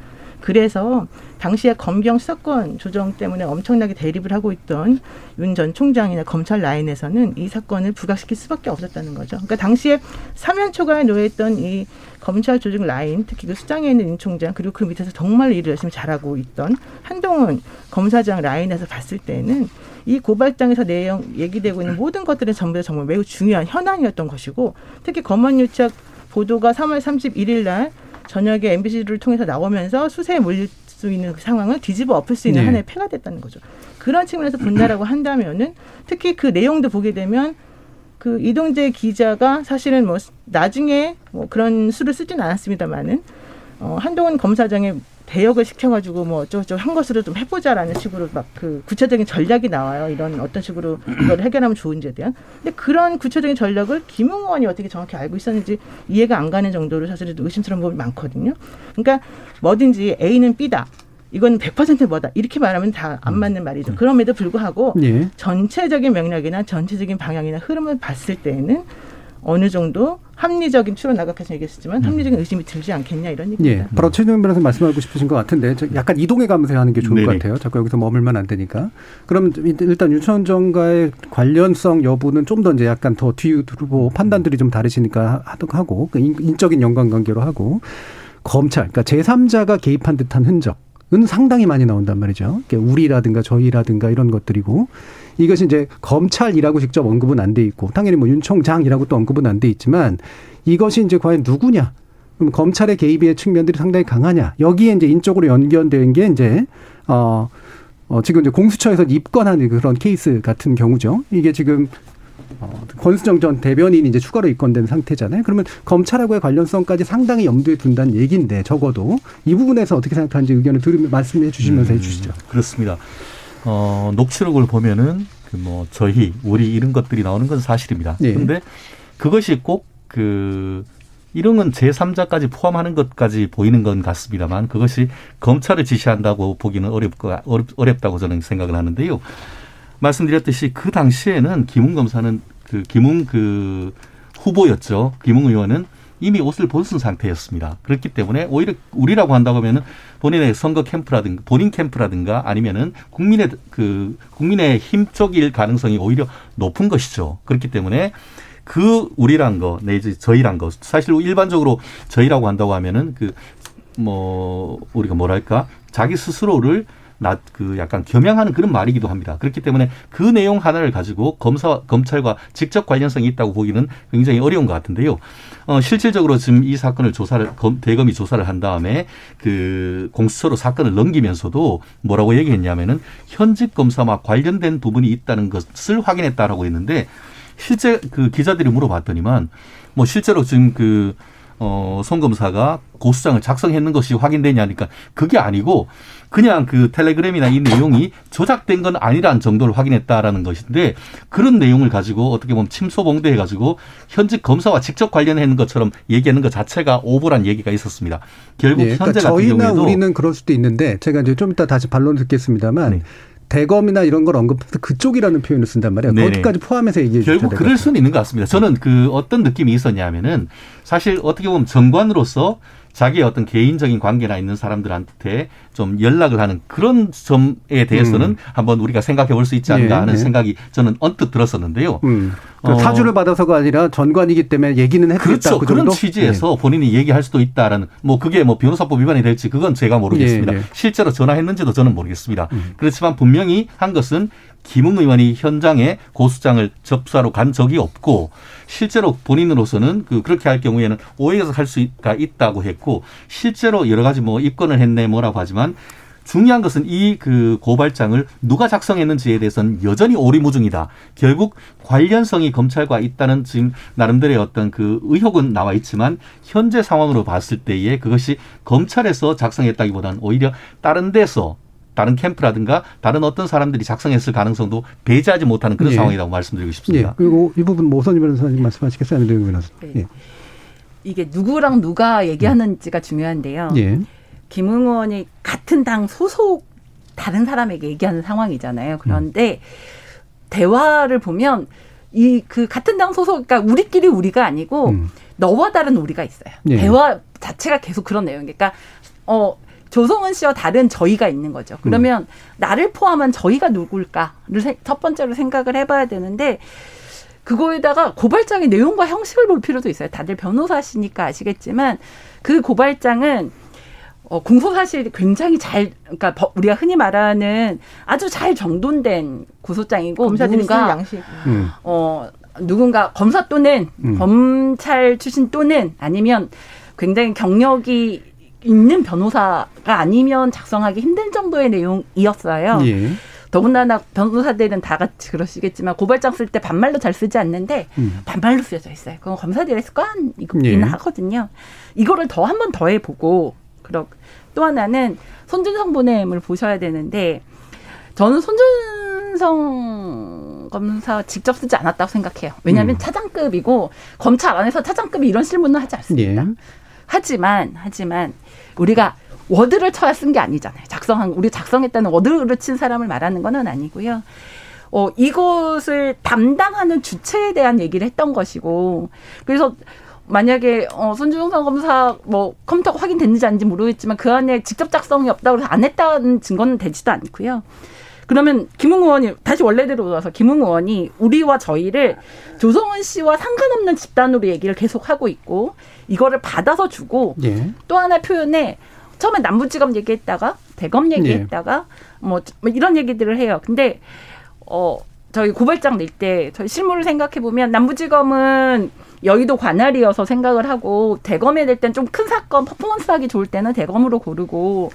그래서 당시에 검경 수사권 조정 때문에 엄청나게 대립을 하고 있던 윤 전 총장이나 검찰 라인에서는 이 사건을 부각시킬 수밖에 없었다는 거죠. 그러니까 당시에 사면 초과에 놓여있던 이 검찰 조직 라인, 특히 그 수장에 있는 윤 총장 그리고 그 밑에서 정말 일을 열심히 잘하고 있던 한동훈 검사장 라인에서 봤을 때는 이 고발장에서 내용 얘기되고 있는 모든 것들은 전부 다 정말 매우 중요한 현안이었던 것이고 특히 검언유착 보도가 3월 31일 날 저녁에 MBC를 통해서 나오면서 수세에 몰릴 수 있는 그 상황을 뒤집어 엎을 수 있는 네. 하나의 패가 됐다는 거죠. 그런 측면에서 본다라고 한다면은 특히 그 내용도 보게 되면 그 이동재 기자가 사실은 뭐 나중에 뭐 그런 수를 쓰진 않았습니다만은 어, 한동훈 검사장의 대역을 시켜가지고 뭐 어쩌고저쩌고 한 것으로 좀 해보자라는 식으로 막 그 구체적인 전략이 나와요. 이런 어떤 식으로 이걸 해결하면 좋은지에 대한. 근데 그런 구체적인 전략을 김웅 의원이 어떻게 정확히 알고 있었는지 이해가 안 가는 정도로 사실은 의심스러운 부분이 많거든요. 그러니까 뭐든지 A는 B다. 이건 100% 뭐다. 이렇게 말하면 다 안 맞는 말이죠. 그럼에도 불구하고 예. 전체적인 맥락이나 전체적인 방향이나 흐름을 봤을 때에는 어느 정도 합리적인 추론 나각해서 얘기했지만 합리적인 의심이 들지 않겠냐 이런 예. 얘기입니다. 바로 최종 변호사 말씀하고 싶으신 것 같은데 저 약간 이동해 가면서 하는 게 좋을 것 네네. 같아요. 자꾸 여기서 머물면 안 되니까. 그럼 일단 윤천정과의 관련성 여부는 좀 더 이제 약간 더 뒤로 판단들이 좀 다르시니까 하도록 하고 그 인- 인적인 연관관계로 하고 검찰 그러니까 제3자가 개입한 듯한 흔적은 상당히 많이 나온단 말이죠. 그러니까 우리라든가 저희라든가 이런 것들이고 이것이 이제 검찰이라고 직접 언급은 안 돼 있고 당연히 뭐 윤 총장이라고 또 언급은 안 돼 있지만 이것이 이제 과연 누구냐? 그럼 검찰의 개입의 측면들이 상당히 강하냐? 여기에 이제 인적으로 연결된 게 이제 어, 어 지금 이제 공수처에서 입건한 그런 케이스 같은 경우죠. 이게 지금 어, 권수정 전 대변인이 이제 추가로 입건된 상태잖아요. 그러면 검찰하고의 관련성까지 상당히 염두에 둔다는 얘기인데 적어도 이 부분에서 어떻게 생각하는지 의견을 들으면 말씀해 주시면서 음, 해주시죠. 그렇습니다. 어, 녹취록을 보면은 그 뭐 저희, 우리 이런 것들이 나오는 건 사실입니다. 예. 그런데 그것이 꼭 그 이런 건 제3자까지 포함하는 것까지 보이는 건 같습니다만 그것이 검찰을 지시한다고 보기는 어렵, 어렵, 어렵다고 저는 생각을 하는데요. 말씀드렸듯이 그 당시에는 김웅 검사는 그 김웅 그 후보였죠. 김웅 의원은 이미 옷을 벗은 상태였습니다. 그렇기 때문에 오히려 우리라고 한다고 하면은 본인의 선거 캠프라든가 본인 캠프라든가 아니면은 국민의 그 국민의 힘 쪽일 가능성이 오히려 높은 것이죠. 그렇기 때문에 그 우리란 거 내지 저희란 거 사실 일반적으로 저희라고 한다고 하면은 그 뭐 우리가 뭐랄까 자기 스스로를 나그 약간 겸양하는 그런 말이기도 합니다. 그렇기 때문에 그 내용 하나를 가지고 검사 검찰과 직접 관련성이 있다고 보기는 굉장히 어려운 것 같은데요. 어, 실질적으로 지금 이 사건을 조사를 검, 대검이 조사를 한 다음에 그 공수처로 사건을 넘기면서도 뭐라고 얘기했냐면은 현직 검사와 관련된 부분이 있다는 것을 확인했다라고 했는데 실제 그 기자들이 물어봤더니만 뭐 실제로 지금 그 어, 송 검사가 고수장을 작성했는 것이 확인되냐니까 그게 아니고 그냥 그 텔레그램이나 이 내용이 조작된 건 아니라는 정도를 확인했다라는 것인데 그런 내용을 가지고 어떻게 보면 침소봉대해 가지고 현직 검사와 직접 관련했는 것처럼 얘기하는 것 자체가 오보란 얘기가 있었습니다. 결국 네, 그러니까 현재 같은 저희나 경우에도 우리는 그럴 수도 있는데 제가 이제 좀 이따 다시 반론 듣겠습니다만 네. 대검이나 이런 걸 언급해서 그쪽이라는 표현을 쓴단 말이에요. 네네. 거기까지 포함해서 얘기해 주셔야 결국 그럴. 수는 있는 것 같습니다. 저는 그 어떤 느낌이 있었냐면은 사실 어떻게 보면 정관으로서 자기의 어떤 개인적인 관계나 있는 사람들한테 좀 연락을 하는 그런 점에 대해서는 음. 한번 우리가 생각해 볼 수 있지 않나 네, 하는 네. 생각이 저는 언뜻 들었었는데요. 음. 그 어. 사주를 받아서가 아니라 전관이기 때문에 얘기는 했겠다. 그렇죠. 그 그런? 취지에서 본인이 얘기할 수도 있다라는 뭐 그게 뭐 변호사법 위반이 될지 그건 제가 모르겠습니다. 예, 예. 실제로 전화했는지도 저는 모르겠습니다. 음. 그렇지만 분명히 한 것은 김웅 의원이 현장에 고수장을 접수하러 간 적이 없고 실제로 본인으로서는 그 그렇게 할 경우에는 오해가 할 수가 있다고 했고 실제로 여러 가지 뭐 입건을 했네 뭐라고 하지만 중요한 것은 이 그 고발장을 누가 작성했는지에 대해서는 여전히 오리무중이다. 결국 관련성이 검찰과 있다는 지금 나름대로의 어떤 그 의혹은 나와 있지만 현재 상황으로 봤을 때에 그것이 검찰에서 작성했다기보다는 오히려 다른 데서 다른 캠프라든가 다른 어떤 사람들이 작성했을 가능성도 배제하지 못하는 그런 예. 상황이라고 말씀드리고 예. 싶습니다. 그리고 이 부분 모선이 변호사님 말씀하시겠어요? 변호사? 예. 이게 누구랑 누가 얘기하는지가 중요한데요. 예. 김웅 의원이 같은 당 소속 다른 사람에게 얘기하는 상황이잖아요. 그런데 대화를 보면 이 그 같은 당 소속 그러니까 우리끼리 우리가 아니고 음. 너와 다른 우리가 있어요. 예. 대화 자체가 계속 그런 내용. 그러니까 어 조성은 씨와 다른 저희가 있는 거죠. 그러면 나를 포함한 저희가 누굴까를 세- 첫 번째로 생각을 해봐야 되는데 그거에다가 고발장의 내용과 형식을 볼 필요도 있어요. 다들 변호사시니까 아시겠지만 그 고발장은 어, 공소 사실이 굉장히 잘, 그러니까 버- 우리가 흔히 말하는 아주 잘 정돈된 고소장이고 검사들이 누군가 양식. 음. 어 누군가 검사 또는 음. 검찰 출신 또는 아니면 굉장히 경력이 있는 변호사가 아니면 작성하기 힘든 정도의 내용이었어요. 예. 더군다나 변호사들은 다 같이 그러시겠지만 고발장 쓸 때 반말로 잘 쓰지 않는데 음. 반말로 쓰여져 있어요. 그건 검사들의 습관이긴 예. 하거든요. 이거를 더 한 번 더 해보고 그러 또 하나는 손준성 보냄을 보셔야 되는데 저는 손준성 검사 직접 쓰지 않았다고 생각해요. 왜냐하면 음. 차장급이고 검찰 안에서 차장급이 이런 실무는 하지 않습니다. 예. 하지만 하지만 우리가 워드를 쳐야 쓴 게 아니잖아요. 작성한 우리 작성했다는 워드를 친 사람을 말하는 거는 아니고요. 어 이것을 담당하는 주체에 대한 얘기를 했던 것이고 그래서 만약에 어 손준성 검사 뭐 컴퓨터가 확인됐는지 아닌지 모르겠지만 그 안에 직접 작성이 없다고 해서 안 했다는 증거는 되지도 않고요. 그러면 김웅 의원이 다시 원래대로 돌아와서 김웅 의원이 우리와 저희를 조성은 씨와 상관없는 집단으로 얘기를 계속 하고 있고 이거를 받아서 주고 예. 또 하나 표현에 처음에 남부지검 얘기했다가 대검 얘기했다가 뭐, 뭐 이런 얘기들을 해요. 근데 어 저희 고발장 낼 때 저희 실무를 생각해 보면 남부지검은 여의도 관할이어서 생각을 하고 대검에 낼 땐 좀 큰 사건 퍼포먼스 하기 좋을 때는 대검으로 고르고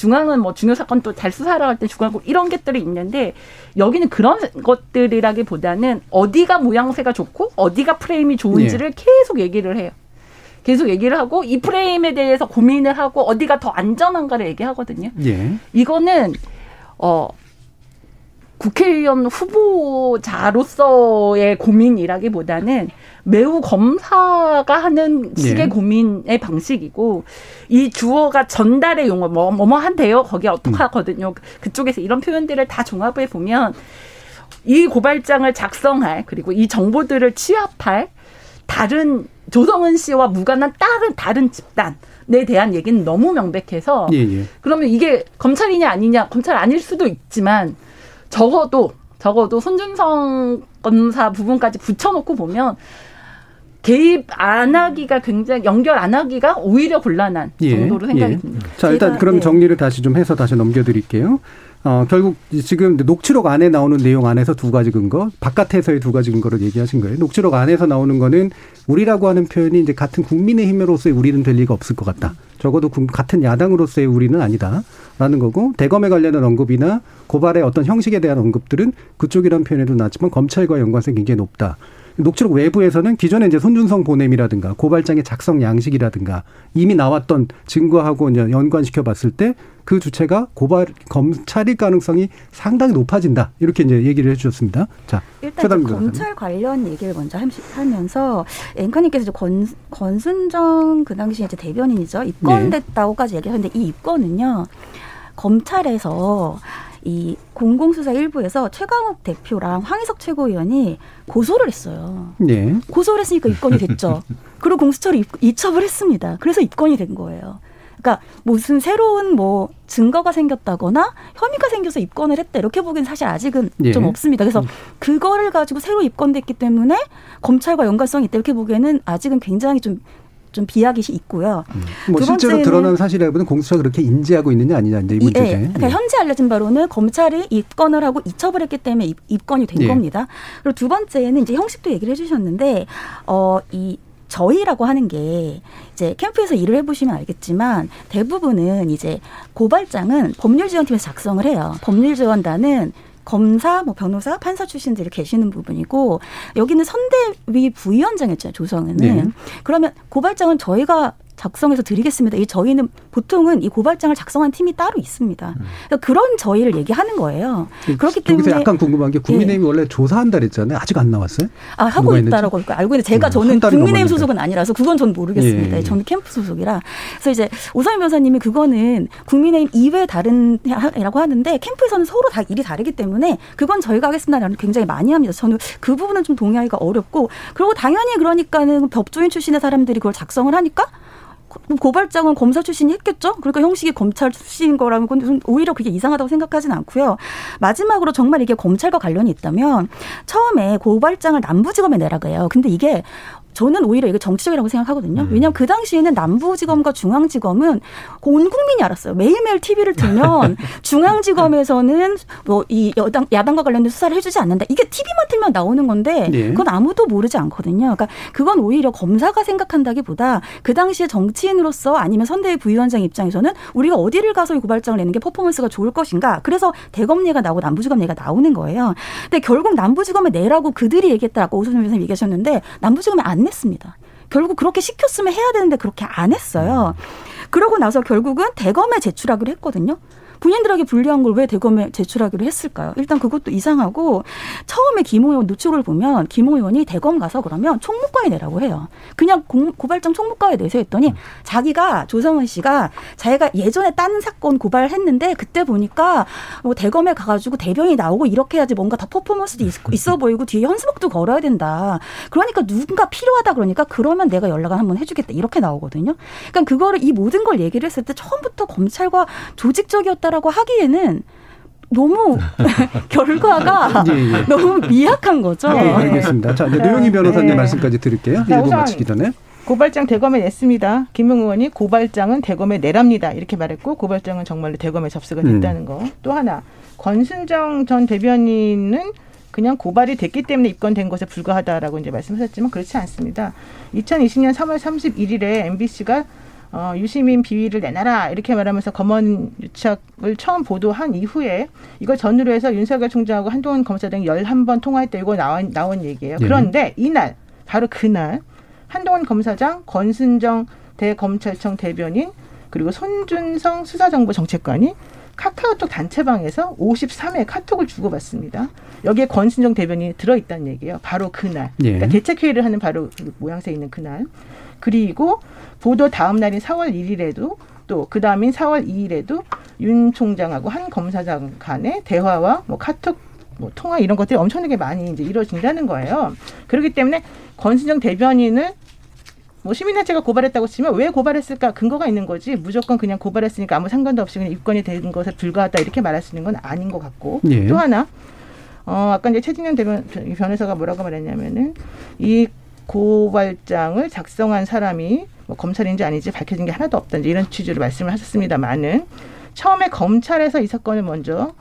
중앙은 뭐 중요 사건 또 잘 수사하러 갈 때 중앙고 이런 것들이 있는데 여기는 그런 것들이라기보다는 어디가 모양새가 좋고 어디가 프레임이 좋은지를 계속 얘기를 해요. 계속 얘기를 하고 이 프레임에 대해서 고민을 하고 어디가 더 안전한가를 얘기하거든요. 예. 이거는 어 국회의원 후보자로서의 고민이라기보다는 매우 검사가 하는 식의 예. 고민의 방식이고 이 주어가 전달의 용어 뭐 뭐뭐 한대요 거기 어떻게 음. 하거든요 그쪽에서 이런 표현들을 다 종합해 보면 이 고발장을 작성할 그리고 이 정보들을 취합할 다른 조성은 씨와 무관한 다른 다른 집단 에 대한 얘기는 너무 명백해서 예, 예. 그러면 이게 검찰이냐 아니냐 검찰 아닐 수도 있지만 적어도 적어도 손준성 검사 부분까지 붙여놓고 보면 개입 안 하기가 굉장히 연결 안 하기가 오히려 곤란한 예, 정도로 생각이 예. 듭니다. 자, 일단 그럼 네. 정리를 다시 좀 해서 다시 넘겨드릴게요. 어, 결국 지금 녹취록 안에 나오는 내용 안에서 두 가지 근거, 바깥에서의 두 가지 근거를 얘기하신 거예요. 녹취록 안에서 나오는 거는 우리라고 하는 표현이 이제 같은 국민의힘으로서의 우리는 될 리가 없을 것 같다. 적어도 국- 같은 야당으로서의 우리는 아니다 라는 거고 대검에 관련한 언급이나 고발의 어떤 형식에 대한 언급들은 그쪽이란 표현에도 나왔지만 검찰과 연관성이 굉장히 높다. 녹취록 외부에서는 기존에 이제 손준성 보냄이라든가 고발장의 작성 양식이라든가 이미 나왔던 증거하고 이제 연관시켜 봤을 때 그 주체가 고발 검찰일 가능성이 상당히 높아진다 이렇게 이제 얘기를 해주셨습니다. 자, 일단 검찰 관련 얘기를 먼저 하면서 앵커님께서 이제 권, 권순정 그 당시 이제 대변인이죠 입건됐다고까지 얘기하는데 이 입건은요 검찰에서 이 공공수사 일부에서 최강욱 대표랑 황희석 최고위원이 고소를 했어요. 네. 고소를 했으니까 입건이 됐죠. 그리고 공수처를 이첩을 했습니다. 그래서 입건이 된 거예요. 그러니까 무슨 새로운 뭐 증거가 생겼다거나 혐의가 생겨서 입건을 했다 이렇게 보기엔 사실 아직은 예. 좀 없습니다. 그래서 그거를 가지고 새로 입건됐기 때문에 검찰과 연관성이 있다 이렇게 보기에는 아직은 굉장히 좀 좀 비약이 있고요. 음. 뭐 실제로 드러난 사실에 보면 공수처가 그렇게 인지하고 있느냐 아니냐 이제 이 문제죠. 예, 그러니까 예. 현재 알려진 바로는 검찰이 입건을 하고 이첩을 했기 때문에 입, 입건이 된 예. 겁니다. 그리고 두 번째는 이제 형식도 얘기를 해주셨는데 어이 저희라고 하는 게 이제 캠프에서 일을 해보시면 알겠지만 대부분은 이제 고발장은 법률지원팀에서 작성을 해요. 법률지원단은 검사, 뭐 변호사, 판사 출신들이 계시는 부분이고 여기는 선대위 부위원장이었잖아요. 조성은. 네. 그러면 고발장은 저희가 작성해서 드리겠습니다. 이 저희는 보통은 이 고발장을 작성한 팀이 따로 있습니다. 음. 그러니까 그런 저희를 얘기하는 거예요. 그렇기 때문에 약간 궁금한 게 국민의힘이 예. 원래 조사한다 그랬잖아요. 아직 안 나왔어요? 아 하고 있다라고 알고 있는데 제가 음, 저는 국민의힘 소속은 아니라서 그건 전 모르겠습니다. 예. 저는 캠프 소속이라. 그래서 이제 오상민 변호사님이 그거는 국민의힘 이외 다른이라고 하는데 캠프에서는 서로 다 일이 다르기 때문에 그건 저희가 하겠습니다라는 굉장히 많이 합니다. 저는 그 부분은 좀 동의하기가 어렵고 그리고 당연히 그러니까는 법조인 출신의 사람들이 그걸 작성을 하니까 고발장은 검사 출신이 했겠죠? 그러니까 형식이 검찰 출신인 거라면 오히려 그게 이상하다고 생각하진 않고요. 마지막으로 정말 이게 검찰과 관련이 있다면 처음에 고발장을 남부지검에 내라고 해요. 근데 이게 저는 오히려 이게 정치적이라고 생각하거든요. 음. 왜냐하면 그 당시에는 남부지검과 중앙지검은 온 국민이 알았어요. 매일매일 TV를 틀면 중앙지검에서는 뭐 이 여당 야당과 관련된 수사를 해주지 않는다. 이게 TV만 틀면 나오는 건데 네. 그건 아무도 모르지 않거든요. 그러니까 그건 오히려 검사가 생각한다기보다 그 당시에 정치인으로서 아니면 선대위 부위원장 입장에서는 우리가 어디를 가서 이 고발장을 내는 게 퍼포먼스가 좋을 것인가. 그래서 대검 얘가 나오고 남부지검 얘가 나오는 거예요. 근데 결국 남부지검에 내라고 그들이 얘기했다고 오선생 선생님 얘기하셨는데 남부지검에 안 냈습니다. 결국 그렇게 시켰으면 해야 되는데 그렇게 안 했어요. 그러고 나서 결국은 대검에 제출하기로 했거든요. 본인들에게 불리한 걸 왜 대검에 제출하기로 했을까요? 일단 그것도 이상하고 처음에 김호 의원 노출을 보면 김호 의원이 대검 가서 그러면 총무과에 내라고 해요. 그냥 공, 고발장 총무과에 내서 했더니 자기가 조성은 씨가 자기가 예전에 딴 사건 고발했는데 그때 보니까 뭐 대검에 가가지고 대변이 나오고 이렇게 해야지 뭔가 더 퍼포먼스도 있어 보이고 뒤에 현수막도 걸어야 된다. 그러니까 누군가 필요하다 그러니까 그러면 내가 연락을 한번 해주겠다 이렇게 나오거든요. 그러니까 그거를 이 모든 걸 얘기를 했을 때 처음부터 검찰과 조직적이었다. 있다라고 하기에는 너무 결과가 예, 예. 너무 미약한 거죠. 네, 알겠습니다. 자, 이제 노영희 변호사님 네. 말씀까지 드릴게요. 자, 1부 마치기 전에. 고발장 대검에 냈습니다. 김용 의원이 고발장은 대검에 내랍니다. 이렇게 말했고 고발장은 정말로 대검에 접수가 됐다는 음. 거. 또 하나 권순정 전 대변인은 그냥 고발이 됐기 때문에 입건된 것에 불과하다라고 이제 말씀하셨지만 그렇지 않습니다. 2020년 3월 31일에 MBC가 어, 유시민 비위를 내놔라 이렇게 말하면서 검언 유착을 처음 보도한 이후에 이걸 전후로 해서 윤석열 총장하고 한동훈 검사장이 열한 번 통화했다 이거 나온 나온 얘기예요. 네. 그런데 이날 바로 그날 한동훈 검사장, 권순정 대검찰청 대변인 그리고 손준성 수사정보정책관이 카카오톡 단체방에서 53회 카톡을 주고받습니다. 여기에 권순정 대변인이 들어있다는 얘기예요. 바로 그날. 예. 그러니까 대책회의를 하는 바로 그 모양새 있는 그날. 그리고 보도 다음 날인 4월 1일에도 또 그 다음인 4월 2일에도 윤 총장하고 한 검사장 간의 대화와 뭐 카톡 뭐 통화 이런 것들이 엄청나게 많이 이제 이루어진다는 거예요. 그렇기 때문에 권순정 대변인을 뭐 시민단체가 고발했다고 치면 왜 고발했을까 근거가 있는 거지 무조건 그냥 고발했으니까 아무 상관도 없이 그냥 입건이 된 것에 불과하다 이렇게 말할 수 있는 건 아닌 것 같고 예. 또 하나 어 아까 이제 최진영 대변 변호사가 뭐라고 말했냐면은 이 고발장을 작성한 사람이 뭐 검찰인지 아닌지 밝혀진 게 하나도 없다. 이런 취지로 말씀을 하셨습니다만은 처음에 검찰에서 이 사건을 먼저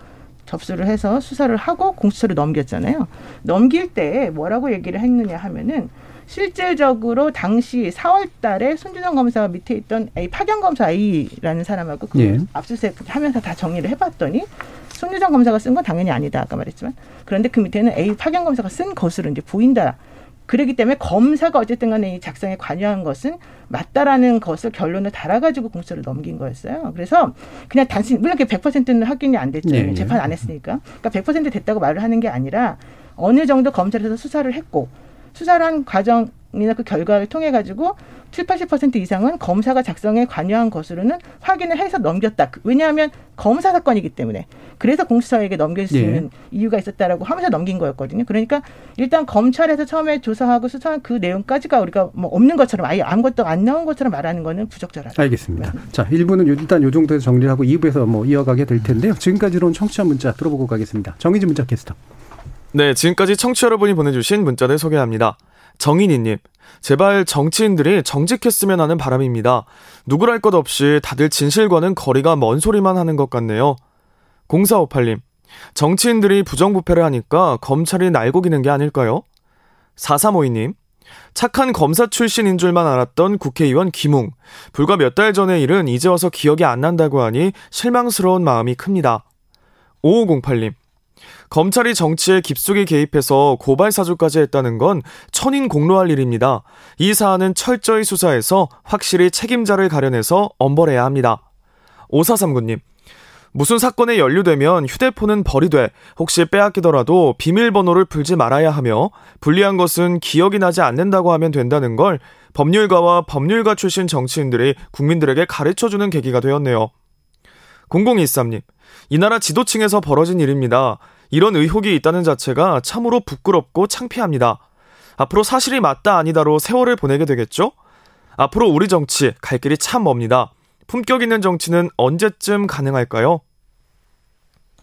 접수를 해서 수사를 하고 공수처로 넘겼잖아요. 넘길 때 뭐라고 얘기를 했느냐 하면은 실질적으로 당시 4월 달에 손준성 검사 밑에 있던 A 파견 검사 A라는 사람하고 그 예. 압수수색 하면서 다 정리를 해 봤더니 손준성 검사가 쓴 건 당연히 아니다 아까 말했지만 그런데 그 밑에는 A 파견 검사가 쓴 것으로 이제 보인다. 그렇기 때문에 검사가 어쨌든 간에 이 작성에 관여한 것은 맞다라는 것을 결론을 달아가지고 공소를 넘긴 거였어요. 그래서 그냥 단순히 물론 100%는 확인이 안 됐죠. 네, 네. 재판 안 했으니까. 그러니까 100% 됐다고 말을 하는 게 아니라 어느 정도 검찰에서 수사를 했고 수사를 한 과정이나 그 결과를 통해 가지고 7, 80% 이상은 검사가 작성에 관여한 것으로는 확인을 해서 넘겼다. 그- 왜냐하면 검사 사건이기 때문에. 그래서 공수처에게 넘길 수 예. 있는 이유가 있었다라고 하면서 넘긴 거였거든요. 그러니까 일단 검찰에서 처음에 조사하고 수사한 그 내용까지가 우리가 뭐 없는 것처럼 아예 아무것도 안 나온 것처럼 말하는 거는 부적절하다. 알겠습니다. 자, 1부는 일단 요 정도에서 정리하고 2부에서 뭐 이어가게 될 텐데요. 지금까지 들어온 청취자 문자 들어보고 가겠습니다. 정의진 문자 캐스터. 네, 지금까지 청취자 여러분이 보내주신 문자들 소개합니다. 정인이님, 제발 정치인들이 정직했으면 하는 바람입니다. 누구랄 것 없이 다들 진실과는 거리가 먼 소리만 하는 것 같네요. 0458님, 정치인들이 부정부패를 하니까 검찰이 날고기는 게 아닐까요? 4352님, 착한 검사 출신인 줄만 알았던 국회의원 김웅. 불과 몇 달 전의 일은 이제 와서 기억이 안 난다고 하니 실망스러운 마음이 큽니다. 5508님, 검찰이 정치에 깊숙이 개입해서 고발 사주까지 했다는 건 천인 공로할 일입니다. 이 사안은 철저히 수사해서 확실히 책임자를 가려내서 엄벌해야 합니다. 5439님, 무슨 사건에 연루되면 휴대폰은 버리되 혹시 빼앗기더라도 비밀번호를 풀지 말아야 하며 불리한 것은 기억이 나지 않는다고 하면 된다는 걸 법률가와 법률가 출신 정치인들이 국민들에게 가르쳐주는 계기가 되었네요. 0023님, 이 나라 지도층에서 벌어진 일입니다. 이런 의혹이 있다는 자체가 참으로 부끄럽고 창피합니다. 앞으로 사실이 맞다 아니다로 세월을 보내게 되겠죠? 앞으로 우리 정치 갈 길이 참 멉니다. 품격 있는 정치는 언제쯤 가능할까요?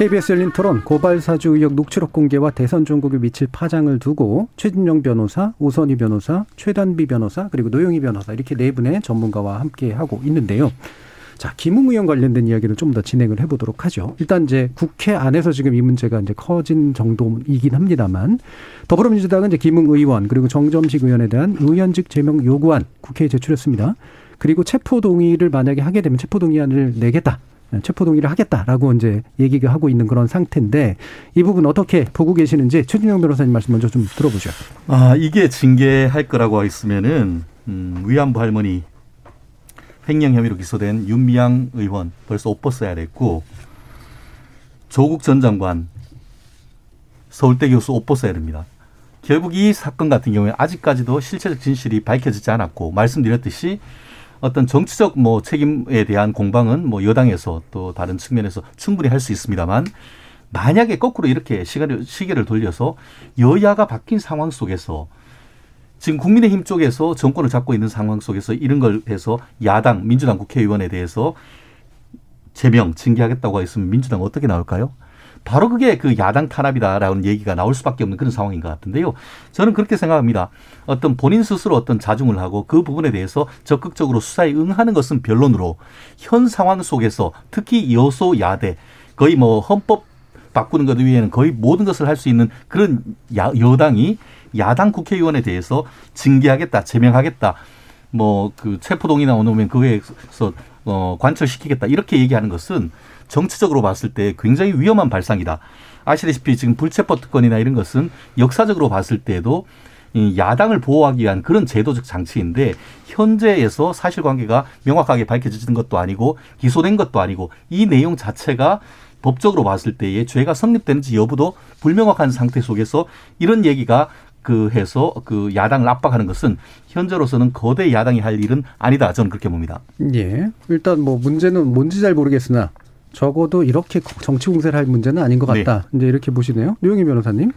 KBS 열린 토론 고발 사주 의혹 녹취록 공개와 대선 종국에 미칠 파장을 두고 최진영 변호사, 오선희 변호사, 최단비 변호사 그리고 노영희 변호사 이렇게 네 분의 전문가와 함께 하고 있는데요. 자, 김웅 의원 관련된 이야기를 좀 더 진행을 해보도록 하죠. 일단 이제 국회 안에서 지금 이 문제가 이제 커진 정도이긴 합니다만 더불어민주당은 이제 김웅 의원 그리고 정점식 의원에 대한 의원직 제명 요구안 국회에 제출했습니다. 그리고 체포 동의를 만약에 하게 되면 체포 동의안을 내겠다. 체포 동의를 하겠다라고 이제 얘기가 하고 있는 그런 상태인데 이 부분 어떻게 보고 계시는지 최진영 변호사님 말씀 먼저 좀 들어보죠. 아 이게 징계할 거라고 했으면은 음, 위안부 할머니 횡령 혐의로 기소된 윤미향 의원 벌써 옷 벗어야 됐고 조국 전 장관 서울대 교수 옷 벗어야 됩니다. 결국 이 사건 같은 경우에 아직까지도 실체적 진실이 밝혀지지 않았고 말씀드렸듯이 어떤 정치적 뭐 책임에 대한 공방은 뭐 여당에서 또 다른 측면에서 충분히 할 수 있습니다만 만약에 거꾸로 이렇게 시간을 시계를 돌려서 여야가 바뀐 상황 속에서 지금 국민의힘 쪽에서 정권을 잡고 있는 상황 속에서 이런 걸 해서 야당 민주당 국회의원에 대해서 제명 징계하겠다고 했으면 민주당 어떻게 나올까요? 바로 그게 그 야당 탄압이다라는 얘기가 나올 수밖에 없는 그런 상황인 것 같은데요. 저는 그렇게 생각합니다. 어떤 본인 스스로 어떤 자중을 하고 그 부분에 대해서 적극적으로 수사에 응하는 것은 변론으로 현 상황 속에서 특히 여소 야대 거의 뭐 헌법 바꾸는 것 외에는 거의 모든 것을 할 수 있는 그런 야, 여당이 야당 국회의원에 대해서 징계하겠다, 제명하겠다, 뭐 그 체포동의 나 오면 그거에서 어, 관철시키겠다 이렇게 얘기하는 것은 정치적으로 봤을 때 굉장히 위험한 발상이다. 아시다시피 지금 불체포 특권이나 이런 것은 역사적으로 봤을 때도 이 야당을 보호하기 위한 그런 제도적 장치인데 현재에서 사실관계가 명확하게 밝혀진 것도 아니고 기소된 것도 아니고 이 내용 자체가 법적으로 봤을 때에 죄가 성립되는지 여부도 불명확한 상태 속에서 이런 얘기가 그 해서 그 야당을 압박하는 것은 현재로서는 거대 야당이 할 일은 아니다. 저는 그렇게 봅니다. 예. 일단 뭐 문제는 뭔지 잘 모르겠으나 적어도 이렇게 정치 공세를 할 문제는 아닌 것 같다. 네. 이제 이렇게 보시네요. 류영희 변호사님.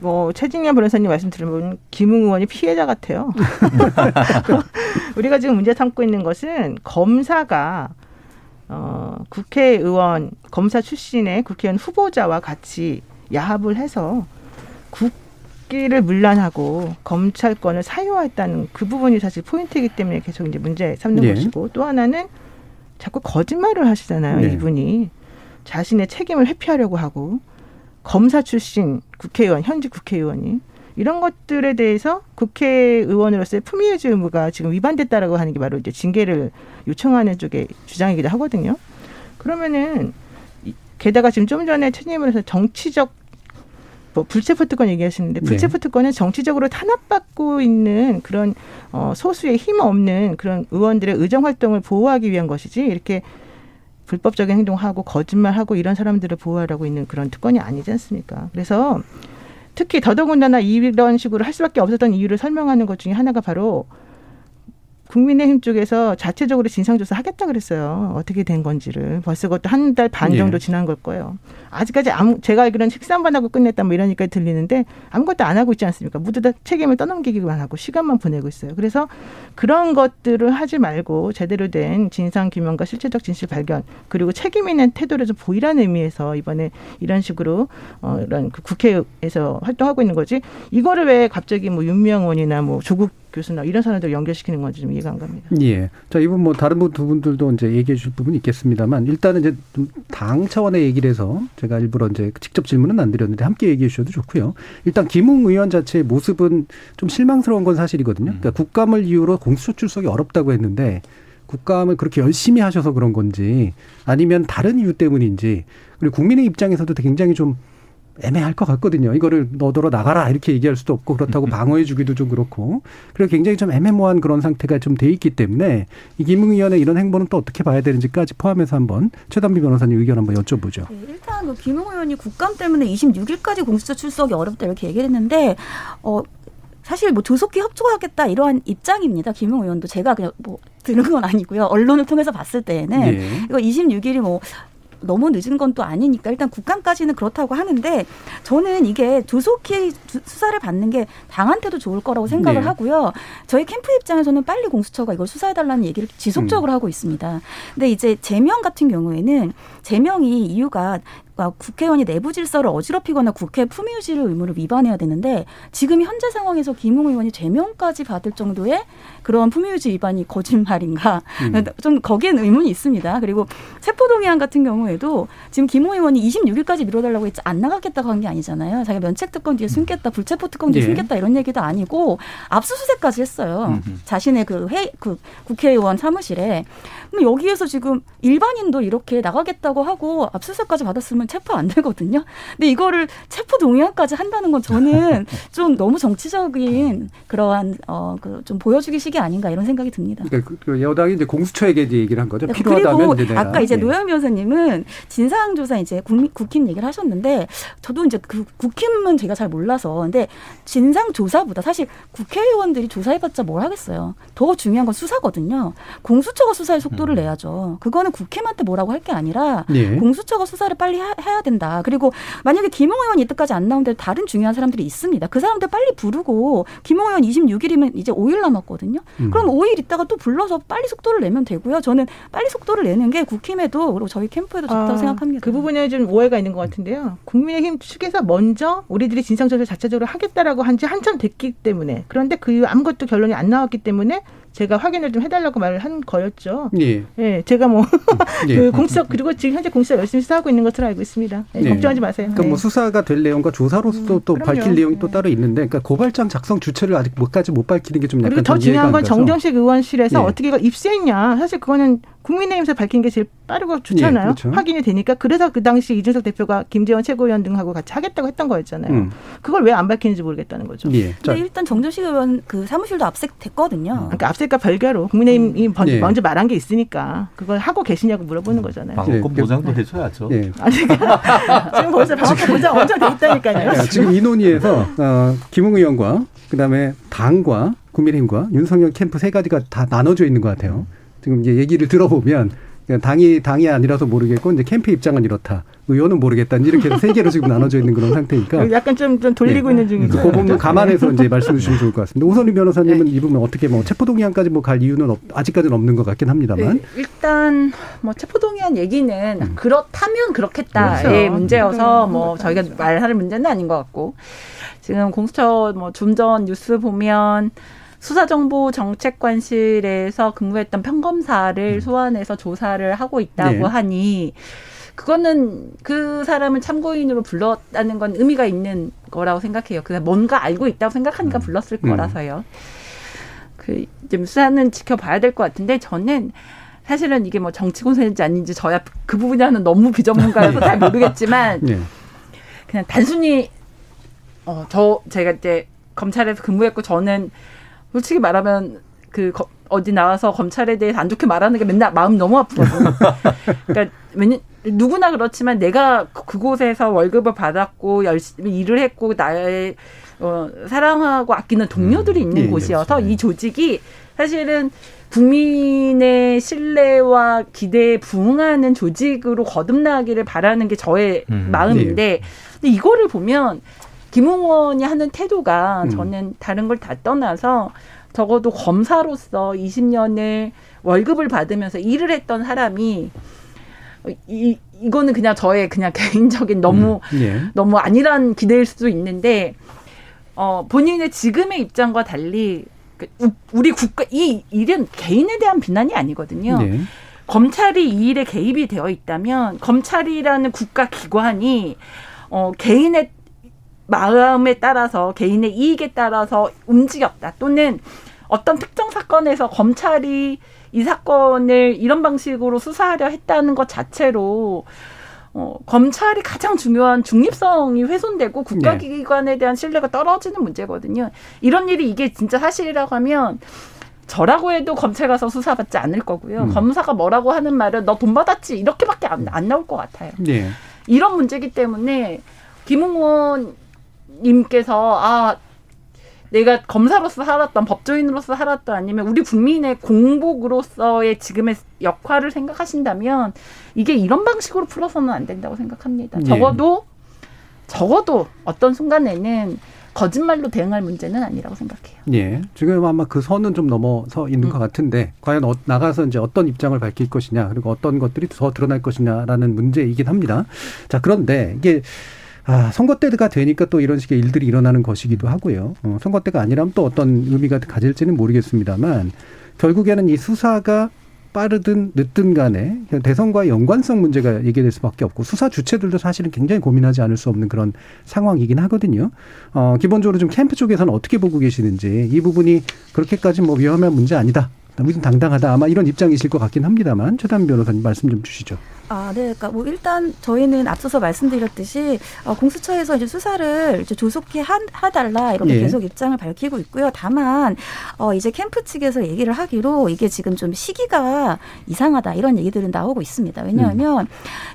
뭐 최진현 변호사님 말씀 들으면 김웅 의원이 피해자 같아요. 우리가 지금 문제 삼고 있는 것은 검사가 어, 국회의원 검사 출신의 국회의원 후보자와 같이 야합을 해서 국기를 물란하고 검찰권을 사유했다는 그 부분이 사실 포인트이기 때문에 계속 이제 문제 삼는 네. 것이고 또 하나는 자꾸 거짓말을 하시잖아요. 네. 이분이 자신의 책임을 회피하려고 하고 검사 출신 국회의원 현직 국회의원이 이런 것들에 대해서 국회의원으로서의 품위유지 의무가 지금 위반됐다라고 하는 게 바로 이제 징계를 요청하는 쪽의 주장이기도 하거든요. 그러면은 게다가 지금 좀 전에 최님을 해서 정치적 뭐 불체포 특권 얘기하시는데 네. 불체포 특권은 정치적으로 탄압받고 있는 그런 어 소수의 힘 없는 그런 의원들의 의정 활동을 보호하기 위한 것이지 이렇게 불법적인 행동하고 거짓말하고 이런 사람들을 보호하라고 있는 그런 특권이 아니지 않습니까? 그래서 특히 더더군다나 이런 식으로 할 수밖에 없었던 이유를 설명하는 것 중에 하나가 바로 국민의힘 쪽에서 자체적으로 진상조사 하겠다 그랬어요. 어떻게 된 건지를. 벌써 그것도 한 달 반 정도 예. 지난 걸 거예요. 아직까지 아무, 제가 알기로는 식사 한번 하고 끝냈다 뭐 이러니까 들리는데 아무것도 안 하고 있지 않습니까? 모두 다 책임을 떠넘기기만 하고 시간만 보내고 있어요. 그래서 그런 것들을 하지 말고 제대로 된 진상 규명과 실체적 진실 발견 그리고 책임 있는 태도를 좀 보이라는 의미에서 이번에 이런 식으로 어, 이런 그 국회에서 활동하고 있는 거지 이거를 왜 갑자기 뭐 윤명원이나 뭐 조국 교수나 이런 사람들 연결시키는 건지 좀 이해가 안 갑니다. 예. 자, 이분 뭐 다른 두 분들도 이제 얘기해 주실 부분이 있겠습니다만 일단은 이제 당 차원의 얘기를 해서 제가 일부러 이제 직접 질문은 안 드렸는데 함께 얘기해 주셔도 좋고요. 일단 김웅 의원 자체의 모습은 좀 실망스러운 건 사실이거든요. 그러니까 국감을 이유로 공수처 출석이 어렵다고 했는데 국감을 그렇게 열심히 하셔서 그런 건지 아니면 다른 이유 때문인지 그리고 국민의 입장에서도 굉장히 좀 애매할 것 같거든요. 이거를 너더러 나가라 이렇게 얘기할 수도 없고 그렇다고 방어해 주기도 좀 그렇고 그리고 굉장히 좀 애매모호한 그런 상태가 좀 돼 있기 때문에 이 김웅 의원의 이런 행보는 또 어떻게 봐야 되는지까지 포함해서 한번 최단비 변호사님 의견 한번 여쭤보죠. 네, 일단 그 김웅 의원이 국감 때문에 26일까지 공수처 출석이 어렵다 이렇게 얘기를 했는데 어 사실 뭐 조속히 협조하겠다 이러한 입장입니다. 김웅 의원도 제가 그냥 뭐 들은 건 아니고요. 언론을 통해서 봤을 때에는 예. 이거 26일이 뭐 너무 늦은 건 또 아니니까 일단 국감까지는 그렇다고 하는데 저는 이게 조속히 수사를 받는 게 당한테도 좋을 거라고 생각을 네. 하고요. 저희 캠프 입장에서는 빨리 공수처가 이걸 수사해달라는 얘기를 지속적으로 음. 하고 있습니다. 근데 이제 제명 같은 경우에는 제명이 이유가 그러니까 국회의원이 내부 질서를 어지럽히거나 국회 품위 유지를 의무를 위반해야 되는데 지금 현재 상황에서 김웅 의원이 제명까지 받을 정도의 그런 품위 유지 위반이 거짓말인가 음. 좀 거기엔 의문이 있습니다. 그리고 체포동의안 같은 경우에도 지금 김웅 의원이 26일까지 미뤄달라고 했지 안 나가겠다고 한 게 아니잖아요. 자기가 면책 특권 뒤에 숨겠다, 불체포 특권 뒤에 예. 숨겠다 이런 얘기도 아니고 압수수색까지 했어요. 음흠. 자신의 그 회, 그 국회의원 사무실에 그럼 여기에서 지금 일반인도 이렇게 나가겠다고 하고 압수수색까지 받았으면 체포 안 되거든요. 근데 이거를 체포 동의안까지 한다는 건 저는 좀 너무 정치적인 그러한 어그좀 보여주기식이 아닌가 이런 생각이 듭니다. 그러니까 그, 여당이 이제 공수처에게 이제 얘기를 한 거죠. 네, 필요하다면 그리고 아까 이제 네. 노영 변호사님은 진상조사 이제 국민 국힘 얘기를 하셨는데 저도 이제 그 국힘은 제가 잘 몰라서 근데 진상조사보다 사실 국회의원들이 조사해봤자 뭘 하겠어요. 더 중요한 건 수사거든요. 공수처가 수사의 속도 를 음. 내야죠. 그거는 국힘한테 뭐라고 할 게 아니라 네. 공수처가 수사를 빨리 하, 해야 된다. 그리고 만약에 김홍 의원이 이때까지 안 나오는데 다른 중요한 사람들이 있습니다. 그 사람들 빨리 부르고 김홍 의원 26일이면 이제 5일 남았거든요. 음. 그럼 5일 있다가 또 불러서 빨리 속도를 내면 되고요. 저는 빨리 속도를 내는 게 국힘에도 그리고 저희 캠프에도 좋다고 아, 생각합니다. 그 부분에 좀 오해가 있는 것 같은데요. 국민의힘 측에서 먼저 우리들이 진상조사를 자체적으로 하겠다라고 한 지 한참 됐기 때문에 그런데 그 이후 아무것도 결론이 안 나왔기 때문에 제가 확인을 좀 해달라고 말을 한 거였죠. 예. 예 제가 뭐, 예. 그 공수처, 그리고 지금 현재 공수처 열심히 수사하고 있는 것으로 알고 있습니다. 예, 예. 걱정하지 마세요. 그러니까 뭐 네. 수사가 될 내용과 조사로서도 음, 또 그럼요. 밝힐 내용이 또 네. 따로 있는데, 그러니까 고발장 작성 주체를 아직 못까지 못 밝히는 게 좀 약간 그리고 더 중요한 건 정정식 의원실에서 예. 어떻게 이걸 입수했냐. 사실 그거는 국민의힘에서 밝힌 게 제일 빠르고 좋잖아요. 예, 그렇죠. 확인이 되니까 그래서 그 당시 이준석 대표가 김재원 최고위원 등하고 같이 하겠다고 했던 거였잖아요. 음. 그걸 왜 안 밝히는지 모르겠다는 거죠. 예. 자, 근데 일단 정준식 의원 그 사무실도 압색됐거든요. 그러니까 앞서니까 별개로 국민의힘이 먼- 예. 먼저 말한 게 있으니까 그걸 하고 계시냐고 물어보는 거잖아요. 방어권 예. 보장도 해줘야죠. 예. 아니, 그러니까 지금 벌써 방어권 보장 엄청 돼 있다니까요. 야, 지금 이 논의에서 어, 김웅 의원과 그다음에 당과 국민의힘과 윤석열 캠프 세 가지가 다 나눠져 있는 것 같아요. 지금 이제 얘기를 들어보면 당이 당이 아니라서 모르겠고 이제 캠프 입장은 이렇다. 의원은 모르겠다. 이렇게 해서 세 개로 지금 나눠져 있는 그런 상태니까 약간 좀, 좀 돌리고 있는 중이죠. 그 부분 감안해서 이제 말씀해 주시면 좋을 것 같습니다. 오선희 변호사님은 이 부분 어떻게 뭐 체포 동의안까지 뭐 갈 이유는 없, 아직까지는 없는 것 같긴 합니다만. 네, 일단 뭐 체포 동의안 얘기는 그렇다면 그렇겠다의 그렇죠. 문제여서 음. 뭐 저희가 말할 문제는 아닌 것 같고 지금 공수처 뭐 좀 전 뉴스 보면 수사정보정책관실에서 근무했던 평검사를 소환해서 조사를 하고 있다고 네. 하니 그거는 그 사람을 참고인으로 불렀다는 건 의미가 있는 거라고 생각해요. 그 뭔가 알고 있다고 생각하니까 불렀을 음. 거라서요. 그 이제 수사는 지켜봐야 될 것 같은데 저는 사실은 이게 뭐 정치 공세인지 아닌지 저야 그 부분에는 너무 비전문가여서 잘 모르겠지만 예. 그냥 단순히 어저 제가 이제 검찰에서 근무했고 저는 솔직히 말하면 그 거- 어디 나와서 검찰에 대해서 안 좋게 말하는 게 맨날 마음 너무 아프거든요. 그러니까 왜냐 누구나 그렇지만 내가 그- 그곳에서 월급을 받았고 열심히 일을 했고 나의 어, 사랑하고 아끼는 동료들이 있는 예, 곳이어서 이 조직이 사실은 국민의 신뢰와 기대에 부응하는 조직으로 거듭나기를 바라는 게 저의 음, 마음인데 근데 이거를 보면 김웅원이 하는 태도가 음. 저는 다른 걸 다 떠나서 적어도 검사로서 20년을 월급을 받으면서 일을 했던 사람이 이 이거는 그냥 저의 그냥 개인적인 너무 예. 너무 아니란 기대일 수도 있는데 어 본인의 지금의 입장과 달리 그 우- 우리 국가 이 일은 개인에 대한 비난이 아니거든요. 네. 검찰이 이 일에 개입이 되어 있다면 검찰이라는 국가 기관이 어 개인의 마음에 따라서 개인의 이익에 따라서 움직였다 또는 어떤 특정 사건에서 검찰이 이 사건을 이런 방식으로 수사하려 했다는 것 자체로 어, 검찰이 가장 중요한 중립성이 훼손되고 국가기관에 대한 신뢰가 떨어지는 문제거든요. 이런 일이 이게 진짜 사실이라고 하면 저라고 해도 검찰 가서 수사받지 않을 거고요. 음. 검사가 뭐라고 하는 말은 너 돈 받았지 이렇게밖에 안, 안 나올 것 같아요. 예. 이런 문제기 때문에 김웅원 님께서 아 내가 검사로서 살았던 법조인으로서 살았던 아니면 우리 국민의 공복으로서의 지금의 역할을 생각하신다면 이게 이런 방식으로 풀어서는 안 된다고 생각합니다. 예. 적어도 적어도 어떤 순간에는 거짓말로 대응할 문제는 아니라고 생각해요. 예. 지금 아마 그 선은 좀 넘어서 있는 것 같은데 과연 어, 나가서 이제 어떤 입장을 밝힐 것이냐 그리고 어떤 것들이 더 드러날 것이냐라는 문제이긴 합니다. 자 그런데 이게 아, 선거 때가 되니까 또 이런 식의 일들이 일어나는 것이기도 하고요. 어, 선거 때가 아니라면 또 어떤 의미가 가질지는 모르겠습니다만 결국에는 이 수사가 빠르든 늦든 간에 대선과의 연관성 문제가 얘기될 수밖에 없고 수사 주체들도 사실은 굉장히 고민하지 않을 수 없는 그런 상황이긴 하거든요. 어, 기본적으로 좀 캠프 쪽에서는 어떻게 보고 계시는지 이 부분이 그렇게까지 뭐 위험한 문제 아니다. 우리는 당당하다. 아마 이런 입장이실 것 같긴 합니다만 최단 변호사님 말씀 좀 주시죠. 아, 네. 그러니까 뭐 일단 저희는 앞서서 말씀드렸듯이 어, 공수처에서 이제 수사를 이제 조속히 하, 하달라 이렇게 예. 계속 입장을 밝히고 있고요. 다만 어, 이제 캠프 측에서 얘기를 하기로 이게 지금 좀 시기가 이상하다 이런 얘기들은 나오고 있습니다. 왜냐하면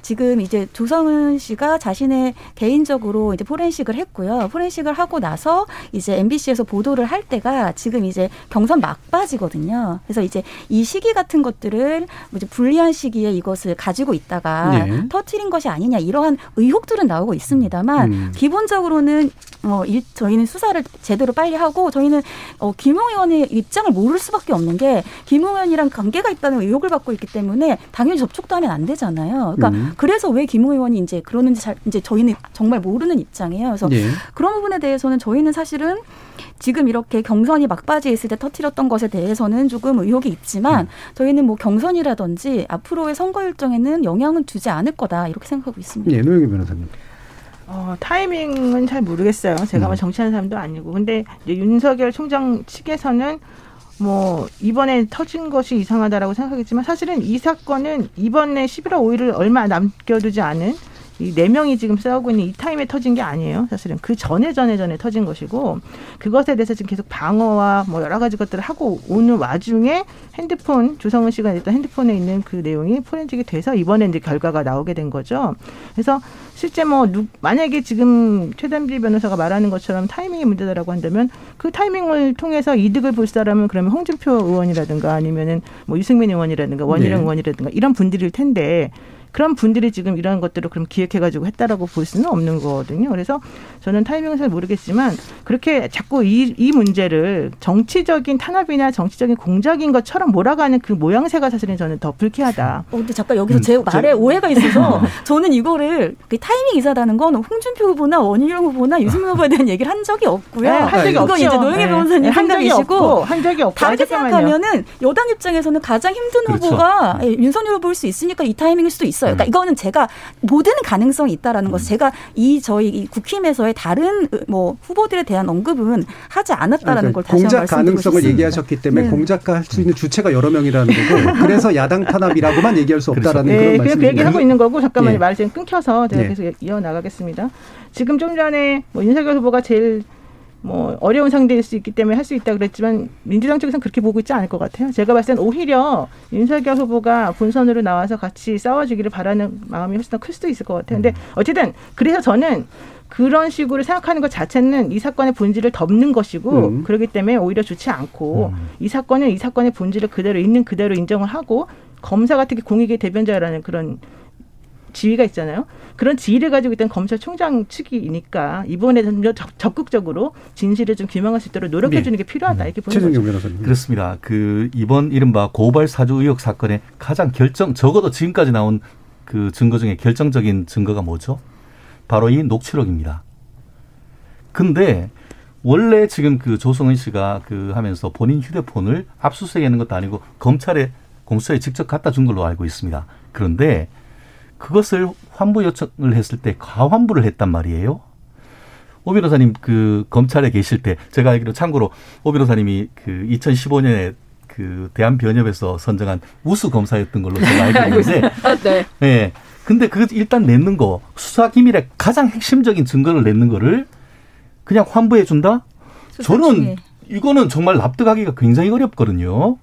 지금 이제 조성은 씨가 자신의 개인적으로 이제 포렌식을 했고요. 포렌식을 하고 나서 이제 MBC에서 보도를 할 때가 지금 이제 경선 막바지거든요. 그래서 이제 이 시기 같은 것들을 뭐 이제 불리한 시기에 이것을 가지고 있다가 네. 터트린 것이 아니냐 이러한 의혹들은 나오고 있습니다만 음. 기본적으로는 어 일, 저희는 수사를 제대로 빨리 하고 저희는 어 김용 의원의 입장을 모를 수밖에 없는 게 김용 의원이랑 관계가 있다는 의혹을 받고 있기 때문에 당연히 접촉도 하면 안 되잖아요. 그러니까 음. 그래서 왜 김용 의원이 이제 그러는지 잘 이제 저희는 정말 모르는 입장이에요. 그래서 예. 그런 부분에 대해서는 저희는 사실은 지금 이렇게 경선이 막바지에 있을 때 터트렸던 것에 대해서는 조금 의혹이 있지만 저희는 뭐 경선이라든지 앞으로의 선거 일정에는 영향은 주지 않을 거다 이렇게 생각하고 있습니다. 예, 노영희 변호사님. 어, 타이밍은 잘 모르겠어요. 제가 뭐 정치하는 사람도 아니고. 근데 이제 윤석열 총장 측에서는 뭐 이번에 터진 것이 이상하다라고 생각하겠지만 사실은 이 사건은 이번에 11월 5일을 얼마 남겨두지 않은 이 네 명이 지금 싸우고 있는 이 타임에 터진 게 아니에요. 사실은 그 전에 전에 전에 터진 것이고 그것에 대해서 지금 계속 방어와 뭐 여러 가지 것들을 하고 오는 와중에 핸드폰 조성은 씨가 냈던 핸드폰에 있는 그 내용이 포렌식이 돼서 이번에 이제 결과가 나오게 된 거죠. 그래서 실제 뭐 누, 만약에 지금 최단비 변호사가 말하는 것처럼 타이밍이 문제다라고 한다면 그 타이밍을 통해서 이득을 볼 사람은 그러면 홍준표 의원이라든가 아니면은 뭐 유승민 의원이라든가 원희룡 네. 의원이라든가 이런 분들일 텐데 그런 분들이 지금 이런 것들을 그럼 기획해가지고 했다라고 볼 수는 없는 거거든요. 그래서 저는 타이밍은 잘 모르겠지만 그렇게 자꾸 이, 이 문제를 정치적인 탄압이나 정치적인 공작인 것처럼 몰아가는 그 모양새가 사실은 저는 더 불쾌하다. 어, 근데 잠깐 여기서 제 말에 오해가 있어서 저는 이거를 그 타이밍 이사라는 건 홍준표 후보나 원희룡 후보나 유승민 후보에 대한 얘기를 한 적이 없고요. 네, 한 적이 이건 없죠. 이제 노영희 네. 변호사님 네, 한 적이 생각이시고 없고, 한 적이 없고. 다르게 아. 생각하면은 여당 입장에서는 가장 힘든 그렇죠. 후보가 예, 윤석열 후보일 수 있으니까 이 타이밍일 수도 있어요. 음. 그러니까 이거는 제가 모든 가능성이 있다라는 것을 제가 이 저희 이 국힘에서의 다른 뭐 후보들에 대한 언급은 하지 않았다라는 걸 다시 공작 가능성을 싶습니다. 얘기하셨기 때문에 네. 공작할 수 있는 주체가 여러 명이라는 거고 그래서 야당 탄압이라고만 얘기할 수 없다라는 네, 그런 그냥 그 말씀입니다. 얘기를 하고 있는 거고 잠깐만요. 예. 말이 지금 끊겨서 제가 예. 계속 이어 나가겠습니다. 지금 좀 전에 뭐 윤석열 후보가 제일 뭐 어려운 상대일 수 있기 때문에 할 수 있다 그랬지만 민주당 쪽에서는 그렇게 보고 있지 않을 것 같아요. 제가 봤을 땐 오히려 윤석열 후보가 본선으로 나와서 같이 싸워주기를 바라는 마음이 훨씬 더 클 수도 있을 것 같아요. 근데 어쨌든 그래서 저는 그런 식으로 생각하는 것 자체는 이 사건의 본질을 덮는 것이고 음. 그렇기 때문에 오히려 좋지 않고 이 사건은 이 사건의 본질을 그대로 있는 그대로 인정을 하고 검사가 특히 공익의 대변자라는 그런 지위가 있잖아요. 그런 지위를 가지고 있던 검찰총장 측이니까 이번에 좀 더 적- 적극적으로 진실을 좀 규명할 수 있도록 노력해 주는 게 필요하다 이렇게 보는 거죠. 변호사님. 그렇습니다. 그 이번 이른바 고발 사주 의혹 사건의 가장 결정 적어도 지금까지 나온 그 증거 중에 결정적인 증거가 뭐죠? 바로 이 녹취록입니다. 근데 원래 지금 그 조성은 씨가 그 하면서 본인 휴대폰을 압수수색하는 것도 아니고 검찰에 공수처에 직접 갖다 준 걸로 알고 있습니다. 그런데 그것을 환부 요청을 했을 때 과환부를 했단 말이에요. 오 변호사님 그 검찰에 계실 때 제가 알기로 참고로 오 변호사님이 그 2015년에 그 대한변협에서 선정한 우수 검사였던 걸로 제가 알고 있는데 네. 예. 근데 그 일단 냈는 거 수사 기밀의 가장 핵심적인 증거를 냈는 거를 그냥 환부해 준다? 저는 이거는 정말 납득하기가 굉장히 어렵거든요.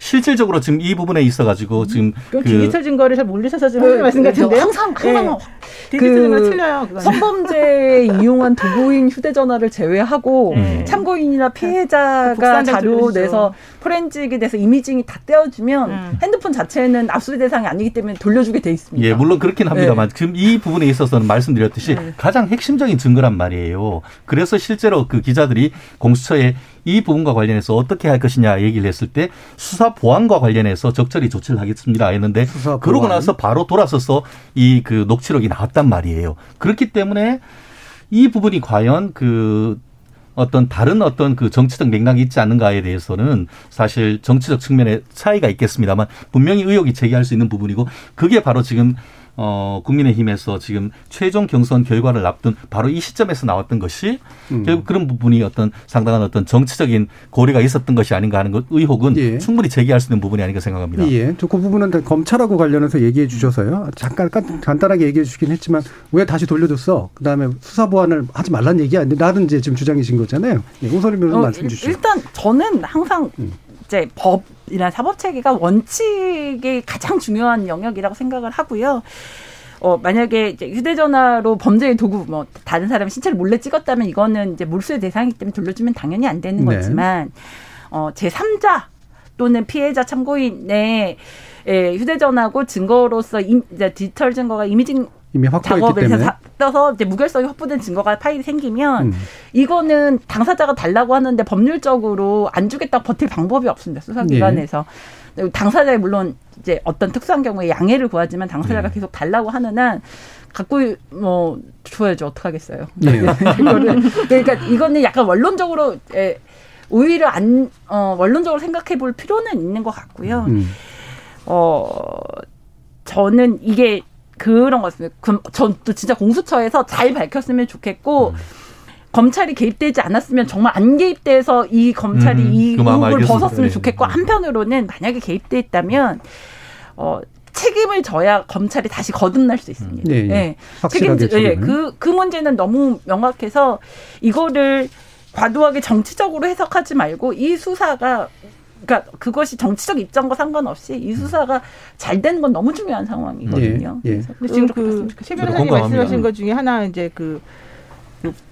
실질적으로 지금 이 부분에 있어 가지고 지금 그건 그 디지털 증거를 잘 모르셔서 지금 하는 말씀 네, 같은데요. 항상 항상 예. 디지털 증거 틀려요. 그거는. 성범죄에 이용한 도구인 휴대전화를 제외하고 네. 참고인이나 피해자가 복사한다고 자료. 내서 포렌직이 돼서 이미징이 다 떼어주면 음. 핸드폰 자체는 압수 대상이 아니기 때문에 돌려주게 돼 있습니다. 예, 물론 그렇긴 합니다만 네. 지금 이 부분에 있어서는 말씀드렸듯이 네. 가장 핵심적인 증거란 말이에요. 그래서 실제로 그 기자들이 공수처에 이 부분과 관련해서 어떻게 할 것이냐 얘기를 했을 때 수사 보안과 관련해서 적절히 조치를 하겠습니다 했는데 그러고. 나서 바로 돌아서서 이 그 녹취록이 나왔단 말이에요. 그렇기 때문에 이 부분이 과연 그 어떤 다른 어떤 그 정치적 맥락이 있지 않는가에 대해서는 사실 정치적 측면에 차이가 있겠습니다만 분명히 의혹이 제기할 수 있는 부분이고 그게 바로 지금 어 국민의힘에서 지금 최종 경선 결과를 앞둔 바로 이 시점에서 나왔던 것이 음. 결국 그런 부분이 어떤 상당한 어떤 정치적인 고려가 있었던 것이 아닌가 하는 것 의혹은 충분히 제기할 수 있는 부분이 아닌가 생각합니다. 예, 저그 부분은 다 검찰하고 관련해서 얘기해 주셔서요. 잠깐 깐- 간단하게 얘기해 주시긴 했지만 왜 다시 돌려줬어? 그 다음에 수사 보완을 하지 말란 얘기 아닌데 나는 이제 지금 주장이신 거잖아요. 예, 변호사 어, 말씀 주시죠. 일단 저는 항상 음. 이제 법이나 사법 체계가 원칙이 가장 중요한 영역이라고 생각을 하고요. 어, 만약에 이제 휴대전화로 범죄의 도구, 뭐, 다른 사람의 신체를 몰래 찍었다면 이거는 이제 몰수의 대상이기 때문에 돌려주면 당연히 안 되는 네. 거지만, 어, 제3자 또는 피해자 참고인의 예, 휴대전화고 증거로서 임, 이제 디지털 증거가 이미징 이미 확보했기 때문에. 사- 떠서 이제 무결성이 확보된 증거가 파일이 생기면 음. 이거는 당사자가 달라고 하는데 법률적으로 안 주겠다 버틸 방법이 없습니다 수사기관에서 당사자에 물론 이제 어떤 특수한 경우에 양해를 구하지만 당사자가 네. 계속 달라고 하는 한 갖고 뭐 줘야죠 어떡하겠어요 네. 이거를 그러니까 이거는 약간 원론적으로 예, 오히려 안 어, 원론적으로 생각해 볼 필요는 있는 것 같고요 음. 어 저는 이게 그런 것 같습니다. 그럼 전또 진짜 공수처에서 잘 밝혔으면 좋겠고 검찰이 개입되지 않았으면 정말 안 개입돼서 이 검찰이 음, 이그 의혹을 알겠습니다. 벗었으면 네. 좋겠고 한편으로는 만약에 개입돼 있다면 어 책임을 져야 검찰이 다시 거듭날 수 있습니다. 예, 예. 확실하게 책임지, 예. 그, 그 문제는 너무 명확해서 이거를 과도하게 정치적으로 해석하지 말고 이 수사가 그러니까 그것이 정치적 입장과 상관없이 이 수사가 잘 되는 건 너무 중요한 상황이거든요. 예, 예. 그래서 근데 지금 그 최. 변호사님. 말씀하신 것 중에 하나 이제 그, 그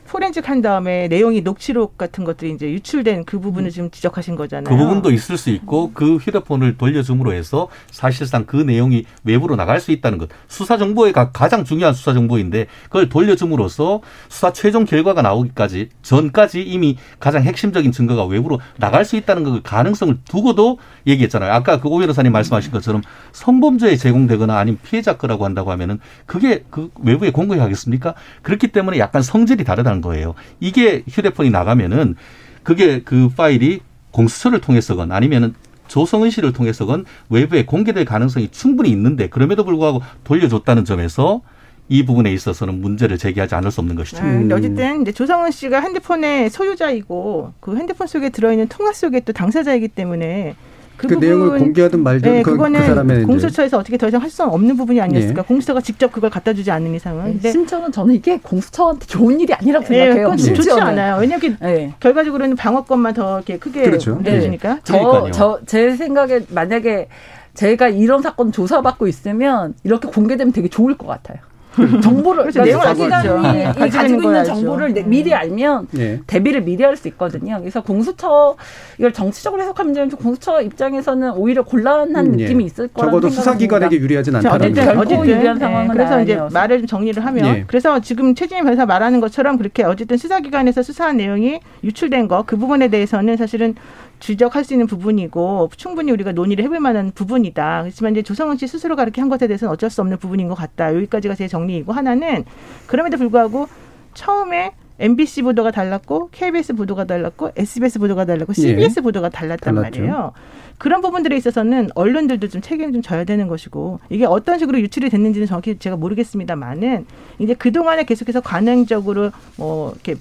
포렌식 한 다음에 내용이 녹취록 같은 것들이 이제 유출된 그 부분을 지금 지적하신 거잖아요. 그 부분도 있을 수 있고 그 휴대폰을 돌려줌으로 해서 사실상 그 내용이 외부로 나갈 수 있다는 것. 수사 정보의 가- 가장 중요한 수사 정보인데 그걸 돌려줌으로써 수사 최종 결과가 나오기까지 전까지 이미 가장 핵심적인 증거가 외부로 나갈 수 있다는 그 가능성을 두고도 얘기했잖아요. 아까 그 오 변호사님 말씀하신 것처럼 성범죄에 제공되거나 아니면 피해자 거라고 한다고 하면은 그게 그 외부에 공개하겠습니까? 그렇기 때문에 약간 성질이 다르다는 거예요. 이게 휴대폰이 나가면은 그게 그 파일이 공수처를 통해서건 아니면은 조성은 씨를 통해서건 외부에 공개될 가능성이 충분히 있는데 그럼에도 불구하고 돌려줬다는 점에서 이 부분에 있어서는 문제를 제기하지 않을 수 없는 것이죠. 아, 근데 어쨌든 이제 조성은 씨가 핸드폰의 소유자이고 그 핸드폰 속에 들어있는 통화 속에 또 당사자이기 때문에 그, 그 내용을 공개하든 말든 네, 그- 그 그거는 사람의 이제- 공수처에서 어떻게 더 이상 할 수 없는 부분이 아니었을까. 예. 공수처가 직접 그걸 갖다 주지 않는 이상은. 근데 네, 심지어는 저는 이게 공수처한테 좋은 일이 아니라고 네, 생각해요. 그건 좋지 심지어는. 않아요. 왜냐하면 네. 결과적으로는 방어권만 더 이렇게 크게 그렇죠. 문제주니까. 저, 저, 제 생각에 만약에 제가 이런 사건 조사받고 있으면 이렇게 공개되면 되게 좋을 것 같아요. 정보를 그렇죠. 내용을 자기가 알겠죠. 이- 네, 이 가지고 있는 걸 정보를. 내- 미리 알면 예. 대비를 미리 할 수 있거든요. 그래서 공수처 이걸 정치적으로 해석하면 되는 공수처 입장에서는 오히려 곤란한 음, 예. 느낌이 있을 거라는 적어도 수사기관에게. 유리하진 자, 않다는 어쨌든, 어쨌든, 유리한 예, 상황은 그래서 이제 아니어서. 말을 좀 정리를 하면 예. 그래서 지금 최진임 변호사 말하는 것처럼 그렇게 어쨌든 수사기관에서 수사한 내용이 유출된 거 그 부분에 대해서는 사실은 지적할 수 있는 부분이고 충분히 우리가 논의를 해볼 만한 부분이다. 그렇지만 이제 조성은 씨 스스로가 그렇게 한 것에 대해서는 어쩔 수 없는 부분인 것 같다. 여기까지가 제 정리이고 하나는 그럼에도 불구하고 처음에 MBC 보도가 달랐고 KBS 보도가 달랐고 SBS 보도가 달랐고 CBS 보도가 달랐단 달랐죠. 말이에요. 그런 부분들에 있어서는 언론들도 좀 책임을 좀 져야 되는 것이고 이게 어떤 식으로 유출이 됐는지는 정확히 제가 모르겠습니다만은 이제 그 동안에 계속해서 관행적으로 뭐 이렇게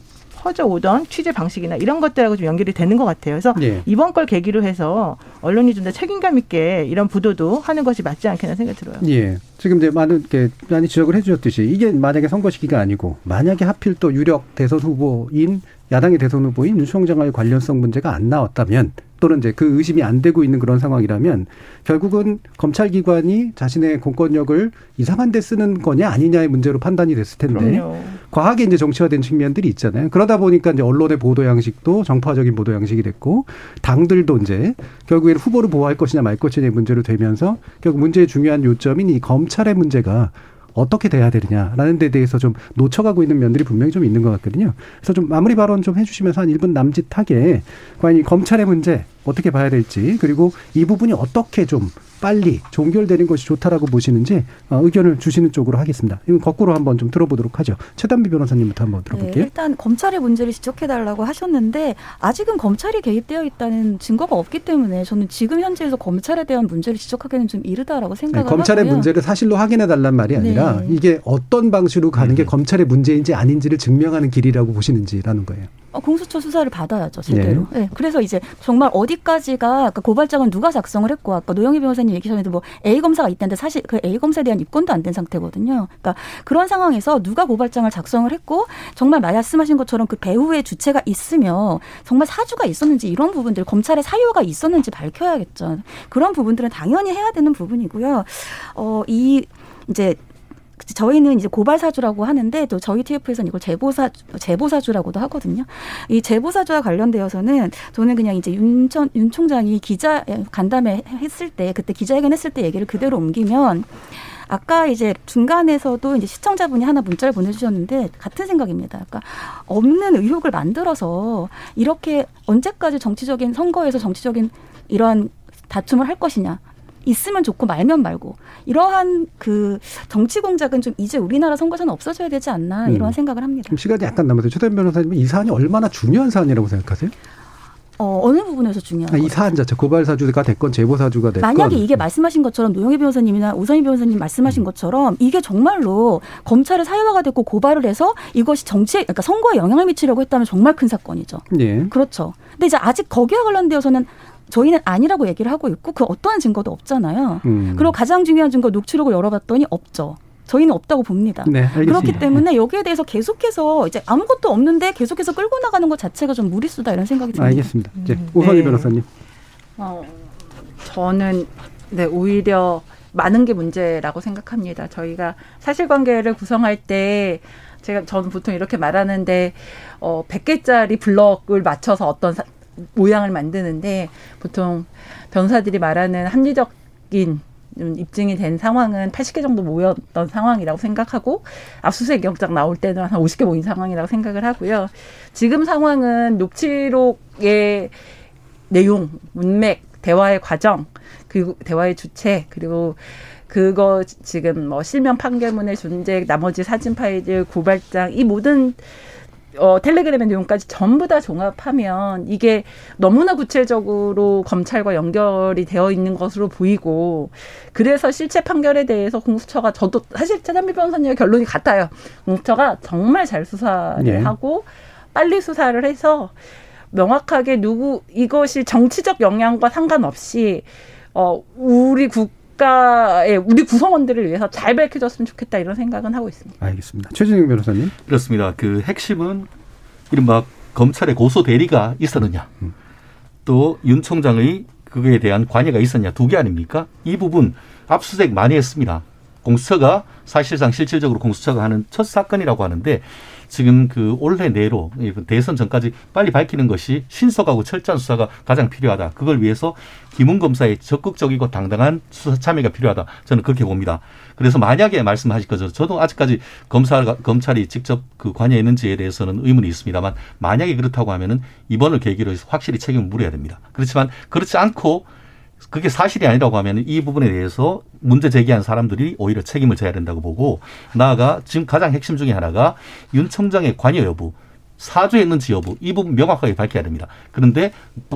퍼져 오던 취재 방식이나 이런 것들하고 좀 연결이 되는 것 같아요. 그래서 예. 이번 걸 계기로 해서 언론이 좀 더 책임감 있게 이런 보도도 하는 것이 맞지 않겠나 생각이 들어요. 예. 지금 이제 많은 게 많이 지적을 해주셨듯이 이게 만약에 선거 시기가 아니고 만약에 하필 또 유력 대선 후보인 야당의 대선 후보인 윤 총장과의 관련성 문제가 안 나왔다면 또는 이제 그 의심이 안 되고 있는 그런 상황이라면 결국은 검찰 기관이 자신의 공권력을 이상한 데 쓰는 거냐 아니냐의 문제로 판단이 됐을 텐데 그럼요. 과하게 이제 정치화된 측면들이 있잖아요. 그러다 보니까 이제 언론의 보도 양식도 정파적인 보도 양식이 됐고 당들도 이제 결국에는 후보를 보호할 것이냐 말 것이냐의 문제로 되면서 결국 문제의 중요한 요점인 이 검찰의 문제가 어떻게 돼야 되느냐라는 데 대해서 좀 놓쳐가고 있는 면들이 분명히 좀 있는 것 같거든요. 그래서 좀 마무리 발언 좀 해주시면서 한 1분 남짓하게 과연 이 검찰의 문제 어떻게 봐야 될지 그리고 이 부분이 어떻게 좀 빨리 종결되는 것이 좋다라고 보시는지 어, 의견을 주시는 쪽으로 하겠습니다. 이건 거꾸로 한번 좀 들어보도록 하죠. 최단비 변호사님부터 한번 네, 들어볼게요. 일단 검찰의 문제를 지적해달라고 하셨는데 아직은 검찰이 개입되어 있다는 증거가 없기 때문에 저는 지금 현재에서 검찰에 대한 문제를 지적하기는 좀 이르다라고 네, 생각을 검찰의 하고요. 문제를 사실로 확인해 달란 말이 아니라 네. 이게 어떤 방식으로 가는 게 검찰의 문제인지 아닌지를 증명하는 길이라고 보시는지라는 거예요. 어, 공수처 수사를 받아야죠, 제대로. 네. 그래서 이제 정말 어디까지가 아까 고발장은 누가 작성을 했고 아까 노영희 변호사님 얘기하셨는데 뭐 A 검사가 있다는데 사실 그 A 검사에 대한 입건도 안 된 상태거든요. 그러니까 그런 상황에서 누가 고발장을 작성을 했고 정말 말씀하신 것처럼 그 배후에 주체가 있으며 정말 사주가 있었는지 이런 부분들 검찰의 사유가 있었는지 밝혀야겠죠. 그런 부분들은 당연히 해야 되는 부분이고요. 어, 이 이제 저희는 이제 고발 사주라고 하는데 또 저희 TF에서는 이걸 제보사 제보 사주라고도 하거든요. 이 제보 사주와 관련되어서는 저는 그냥 이제 윤전 윤 총장이 기자 간담회 했을 때 그때 기자회견 했을 때 얘기를 그대로 옮기면 아까 이제 중간에서도 이제 시청자분이 하나 문자를 보내주셨는데 같은 생각입니다. 그러니까 없는 의혹을 만들어서 이렇게 언제까지 정치적인 선거에서 정치적인 이러한 다툼을 할 것이냐. 있으면 좋고 말면 말고 이러한 그 정치 공작은 좀 이제 우리나라 선거에서는 없어져야 되지 않나 이런 음. 생각을 합니다. 지금 시간이 약간 남아서 최단 변호사님은 이 사안이 얼마나 중요한 사안이라고 생각하세요? 어, 어느 부분에서 중요한 아, 이 사안 자체 고발 사주가 됐건 제보 사주가 됐건 만약에 이게 말씀하신 것처럼 노영희 변호사님이나 오선희 변호사님 말씀하신 것처럼 이게 정말로 검찰의 사유화가 됐고 고발을 해서 이것이 정치에 그러니까 선거에 영향을 미치려고 했다면 정말 큰 사건이죠. 예. 그렇죠. 근데 이제 아직 거기와 관련되어서는 저희는 아니라고 얘기를 하고 있고 그 어떠한 증거도 없잖아요. 음. 그리고 가장 중요한 증거 녹취록을 열어봤더니 없죠. 저희는 없다고 봅니다. 네, 알겠습니다. 그렇기 때문에 여기에 대해서 계속해서 이제 아무것도 없는데 계속해서 끌고 나가는 것 자체가 좀 무리수다 이런 생각이 듭니다. 알겠습니다. 이제 오선희 네. 변호사님. 어, 저는 네 오히려 많은 게 문제라고 생각합니다. 저희가 사실관계를 구성할 때 제가 저는 보통 이렇게 말하는데 어 100개짜리 블럭을 맞춰서 어떤 사- 모양을 만드는데 보통 변호사들이 말하는 합리적인 음, 입증이 된 상황은 80개 정도 모였던 상황이라고 생각하고 압수수색 영장 나올 때는 한 50개 모인 상황이라고 생각을 하고요. 지금 상황은 녹취록의 내용, 문맥, 대화의 과정, 그리고 대화의 주체, 그리고 그거 지금 뭐 실명 판결문의 존재, 나머지 사진 파일들, 고발장 이 모든 어, 텔레그램의 내용까지 전부 다 종합하면 이게 너무나 구체적으로 검찰과 연결이 되어 있는 것으로 보이고 그래서 실체 판결에 대해서 공수처가 저도 사실 최단비 변호사님의 결론이 같아요. 공수처가 정말 잘 수사를 예. 하고 빨리 수사를 해서 명확하게 누구 이것이 정치적 영향과 상관없이 어 우리 국 가의 우리 구성원들을 위해서 잘 밝혀졌으면 좋겠다 이런 생각은 하고 있습니다. 알겠습니다. 최진영 변호사님. 그렇습니다. 그 핵심은 이른바 검찰의 고소 대리가 있었느냐, 또윤 총장의 그거에 대한 관여가 있었냐 두 개 아닙니까? 이 부분 압수수색 많이 했습니다. 공수처가 사실상 실질적으로 공수처가 하는 첫 사건이라고 하는데 지금 그 올해 내로 이 대선 전까지 빨리 밝히는 것이 신속하고 철저한 수사가 가장 필요하다. 그걸 위해서 김웅 검사의 적극적이고 당당한 수사 참여가 필요하다. 저는 그렇게 봅니다. 그래서 만약에 말씀하실 거죠. 저도 아직까지 검사 검찰이 직접 그 관여했는지에 대해서는 의문이 있습니다만 만약에 그렇다고 하면은 이번을 계기로 해서 확실히 책임을 물어야 됩니다. 그렇지만 그렇지 않고 그게 사실이 아니라고 하면 이 부분에 대해서 문제 제기한 사람들이 오히려 책임을 져야 된다고 보고 나아가 지금 가장 핵심 중에 하나가 윤 총장의 관여 여부 사주했는지 여부 이 부분 명확하게 밝혀야 됩니다. 그런데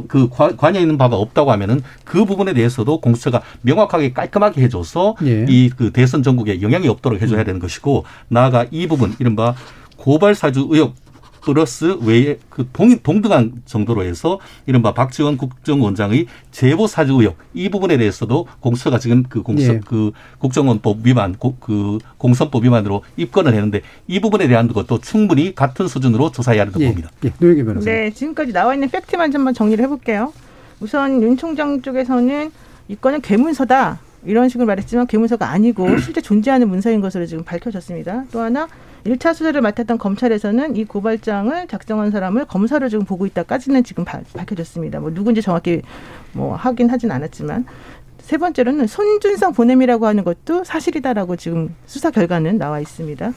그 관- 관여 있는 바가 없다고 하면은 그 부분에 대해서도 공수처가 명확하게 깔끔하게 해줘서 예. 이그 대선 전국에 영향이 없도록 해줘야 되는 것이고 나아가 이 부분 이른바 고발 사주 의혹 플러스 외에 그 동, 동등한 정도로 해서 이른바 박지원 국정원장의 제보 사주 의혹 이 부분에 대해서도 공수처가 지금 그 공수 예. 그 국정원법 위반 고- 그 공선법 위반으로 입건을 했는데 이 부분에 대한 것도 충분히 같은 수준으로 조사해야 한다고 봅니다. 예, 변호사. 네, 지금까지 나와 있는 팩트만 좀 한번 정리를 해볼게요. 우선 윤 총장 쪽에서는 이 건은 괴문서다. 이런 식으로 말했지만 괴문서가 아니고 실제 존재하는 문서인 것으로 지금 밝혀졌습니다. 또 하나 일차 수사를 맡았던 검찰에서는 이 고발장을 작성한 사람을 검사로 지금 보고 있다까지는 지금 바- 밝혀졌습니다. 뭐 누군지 정확히 뭐 하긴 하진 않았지만 세 번째로는 손준성 보냄이라고 하는 것도 사실이다라고 지금 수사 결과는 나와 있습니다.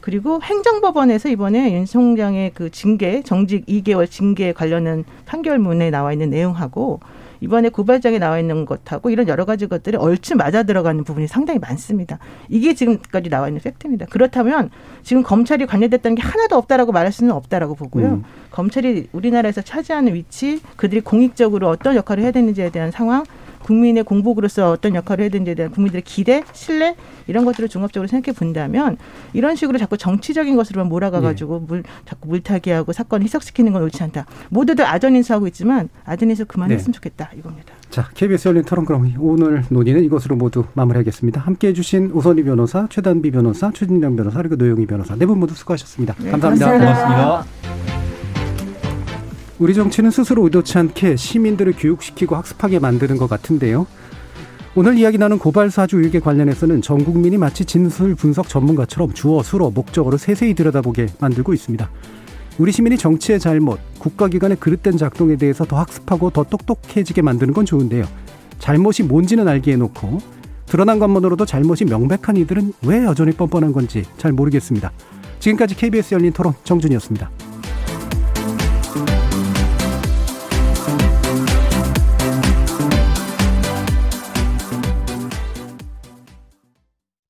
그리고 행정법원에서 이번에 윤 총장의 그 징계, 정직 2개월 징계 관련한 판결문에 나와 있는 내용하고 이번에 고발장에 나와 있는 것하고 이런 여러 가지 것들이 얼추 맞아 들어가는 부분이 상당히 많습니다. 이게 지금까지 나와 있는 팩트입니다. 그렇다면 지금 검찰이 관여됐다는 게 하나도 없다라고 말할 수는 없다라고 보고요. 음. 검찰이 우리나라에서 차지하는 위치, 그들이 공익적으로 어떤 역할을 해야 되는지에 대한 상황, 국민의 공복으로서 어떤 역할을 해야 되는지에 대한 국민들의 기대, 신뢰 이런 것들을 종합적으로 생각해 본다면 이런 식으로 자꾸 정치적인 것으로만 몰아가 가지고 물 자꾸 물타기하고 사건을 희석시키는 건 옳지 않다. 모두들 아전 인수하고 있지만 아전 인수 그만했으면 네. 좋겠다 이겁니다. 자, KBS 열린 토론 그럼 오늘 논의는 이것으로 모두 마무리하겠습니다. 함께해 주신 오선희 변호사, 최단비 변호사, 최진영 변호사, 그리고 노영희 변호사 네 분 모두 수고하셨습니다. 네, 감사합니다. 감사합니다. 고맙습니다. 우리 정치는 스스로 의도치 않게 시민들을 교육시키고 학습하게 만드는 것 같은데요. 오늘 이야기 나눈 고발 사주 의혹에 관련해서는 전 국민이 마치 진술 분석 전문가처럼 주어 수로 목적으로 세세히 들여다보게 만들고 있습니다. 우리 시민이 정치의 잘못, 국가기관의 그릇된 작동에 대해서 더 학습하고 더 똑똑해지게 만드는 건 좋은데요. 잘못이 뭔지는 알게 해놓고 드러난 것만으로도 잘못이 명백한 이들은 왜 여전히 뻔뻔한 건지 잘 모르겠습니다. 지금까지 KBS 열린 토론 정준이었습니다.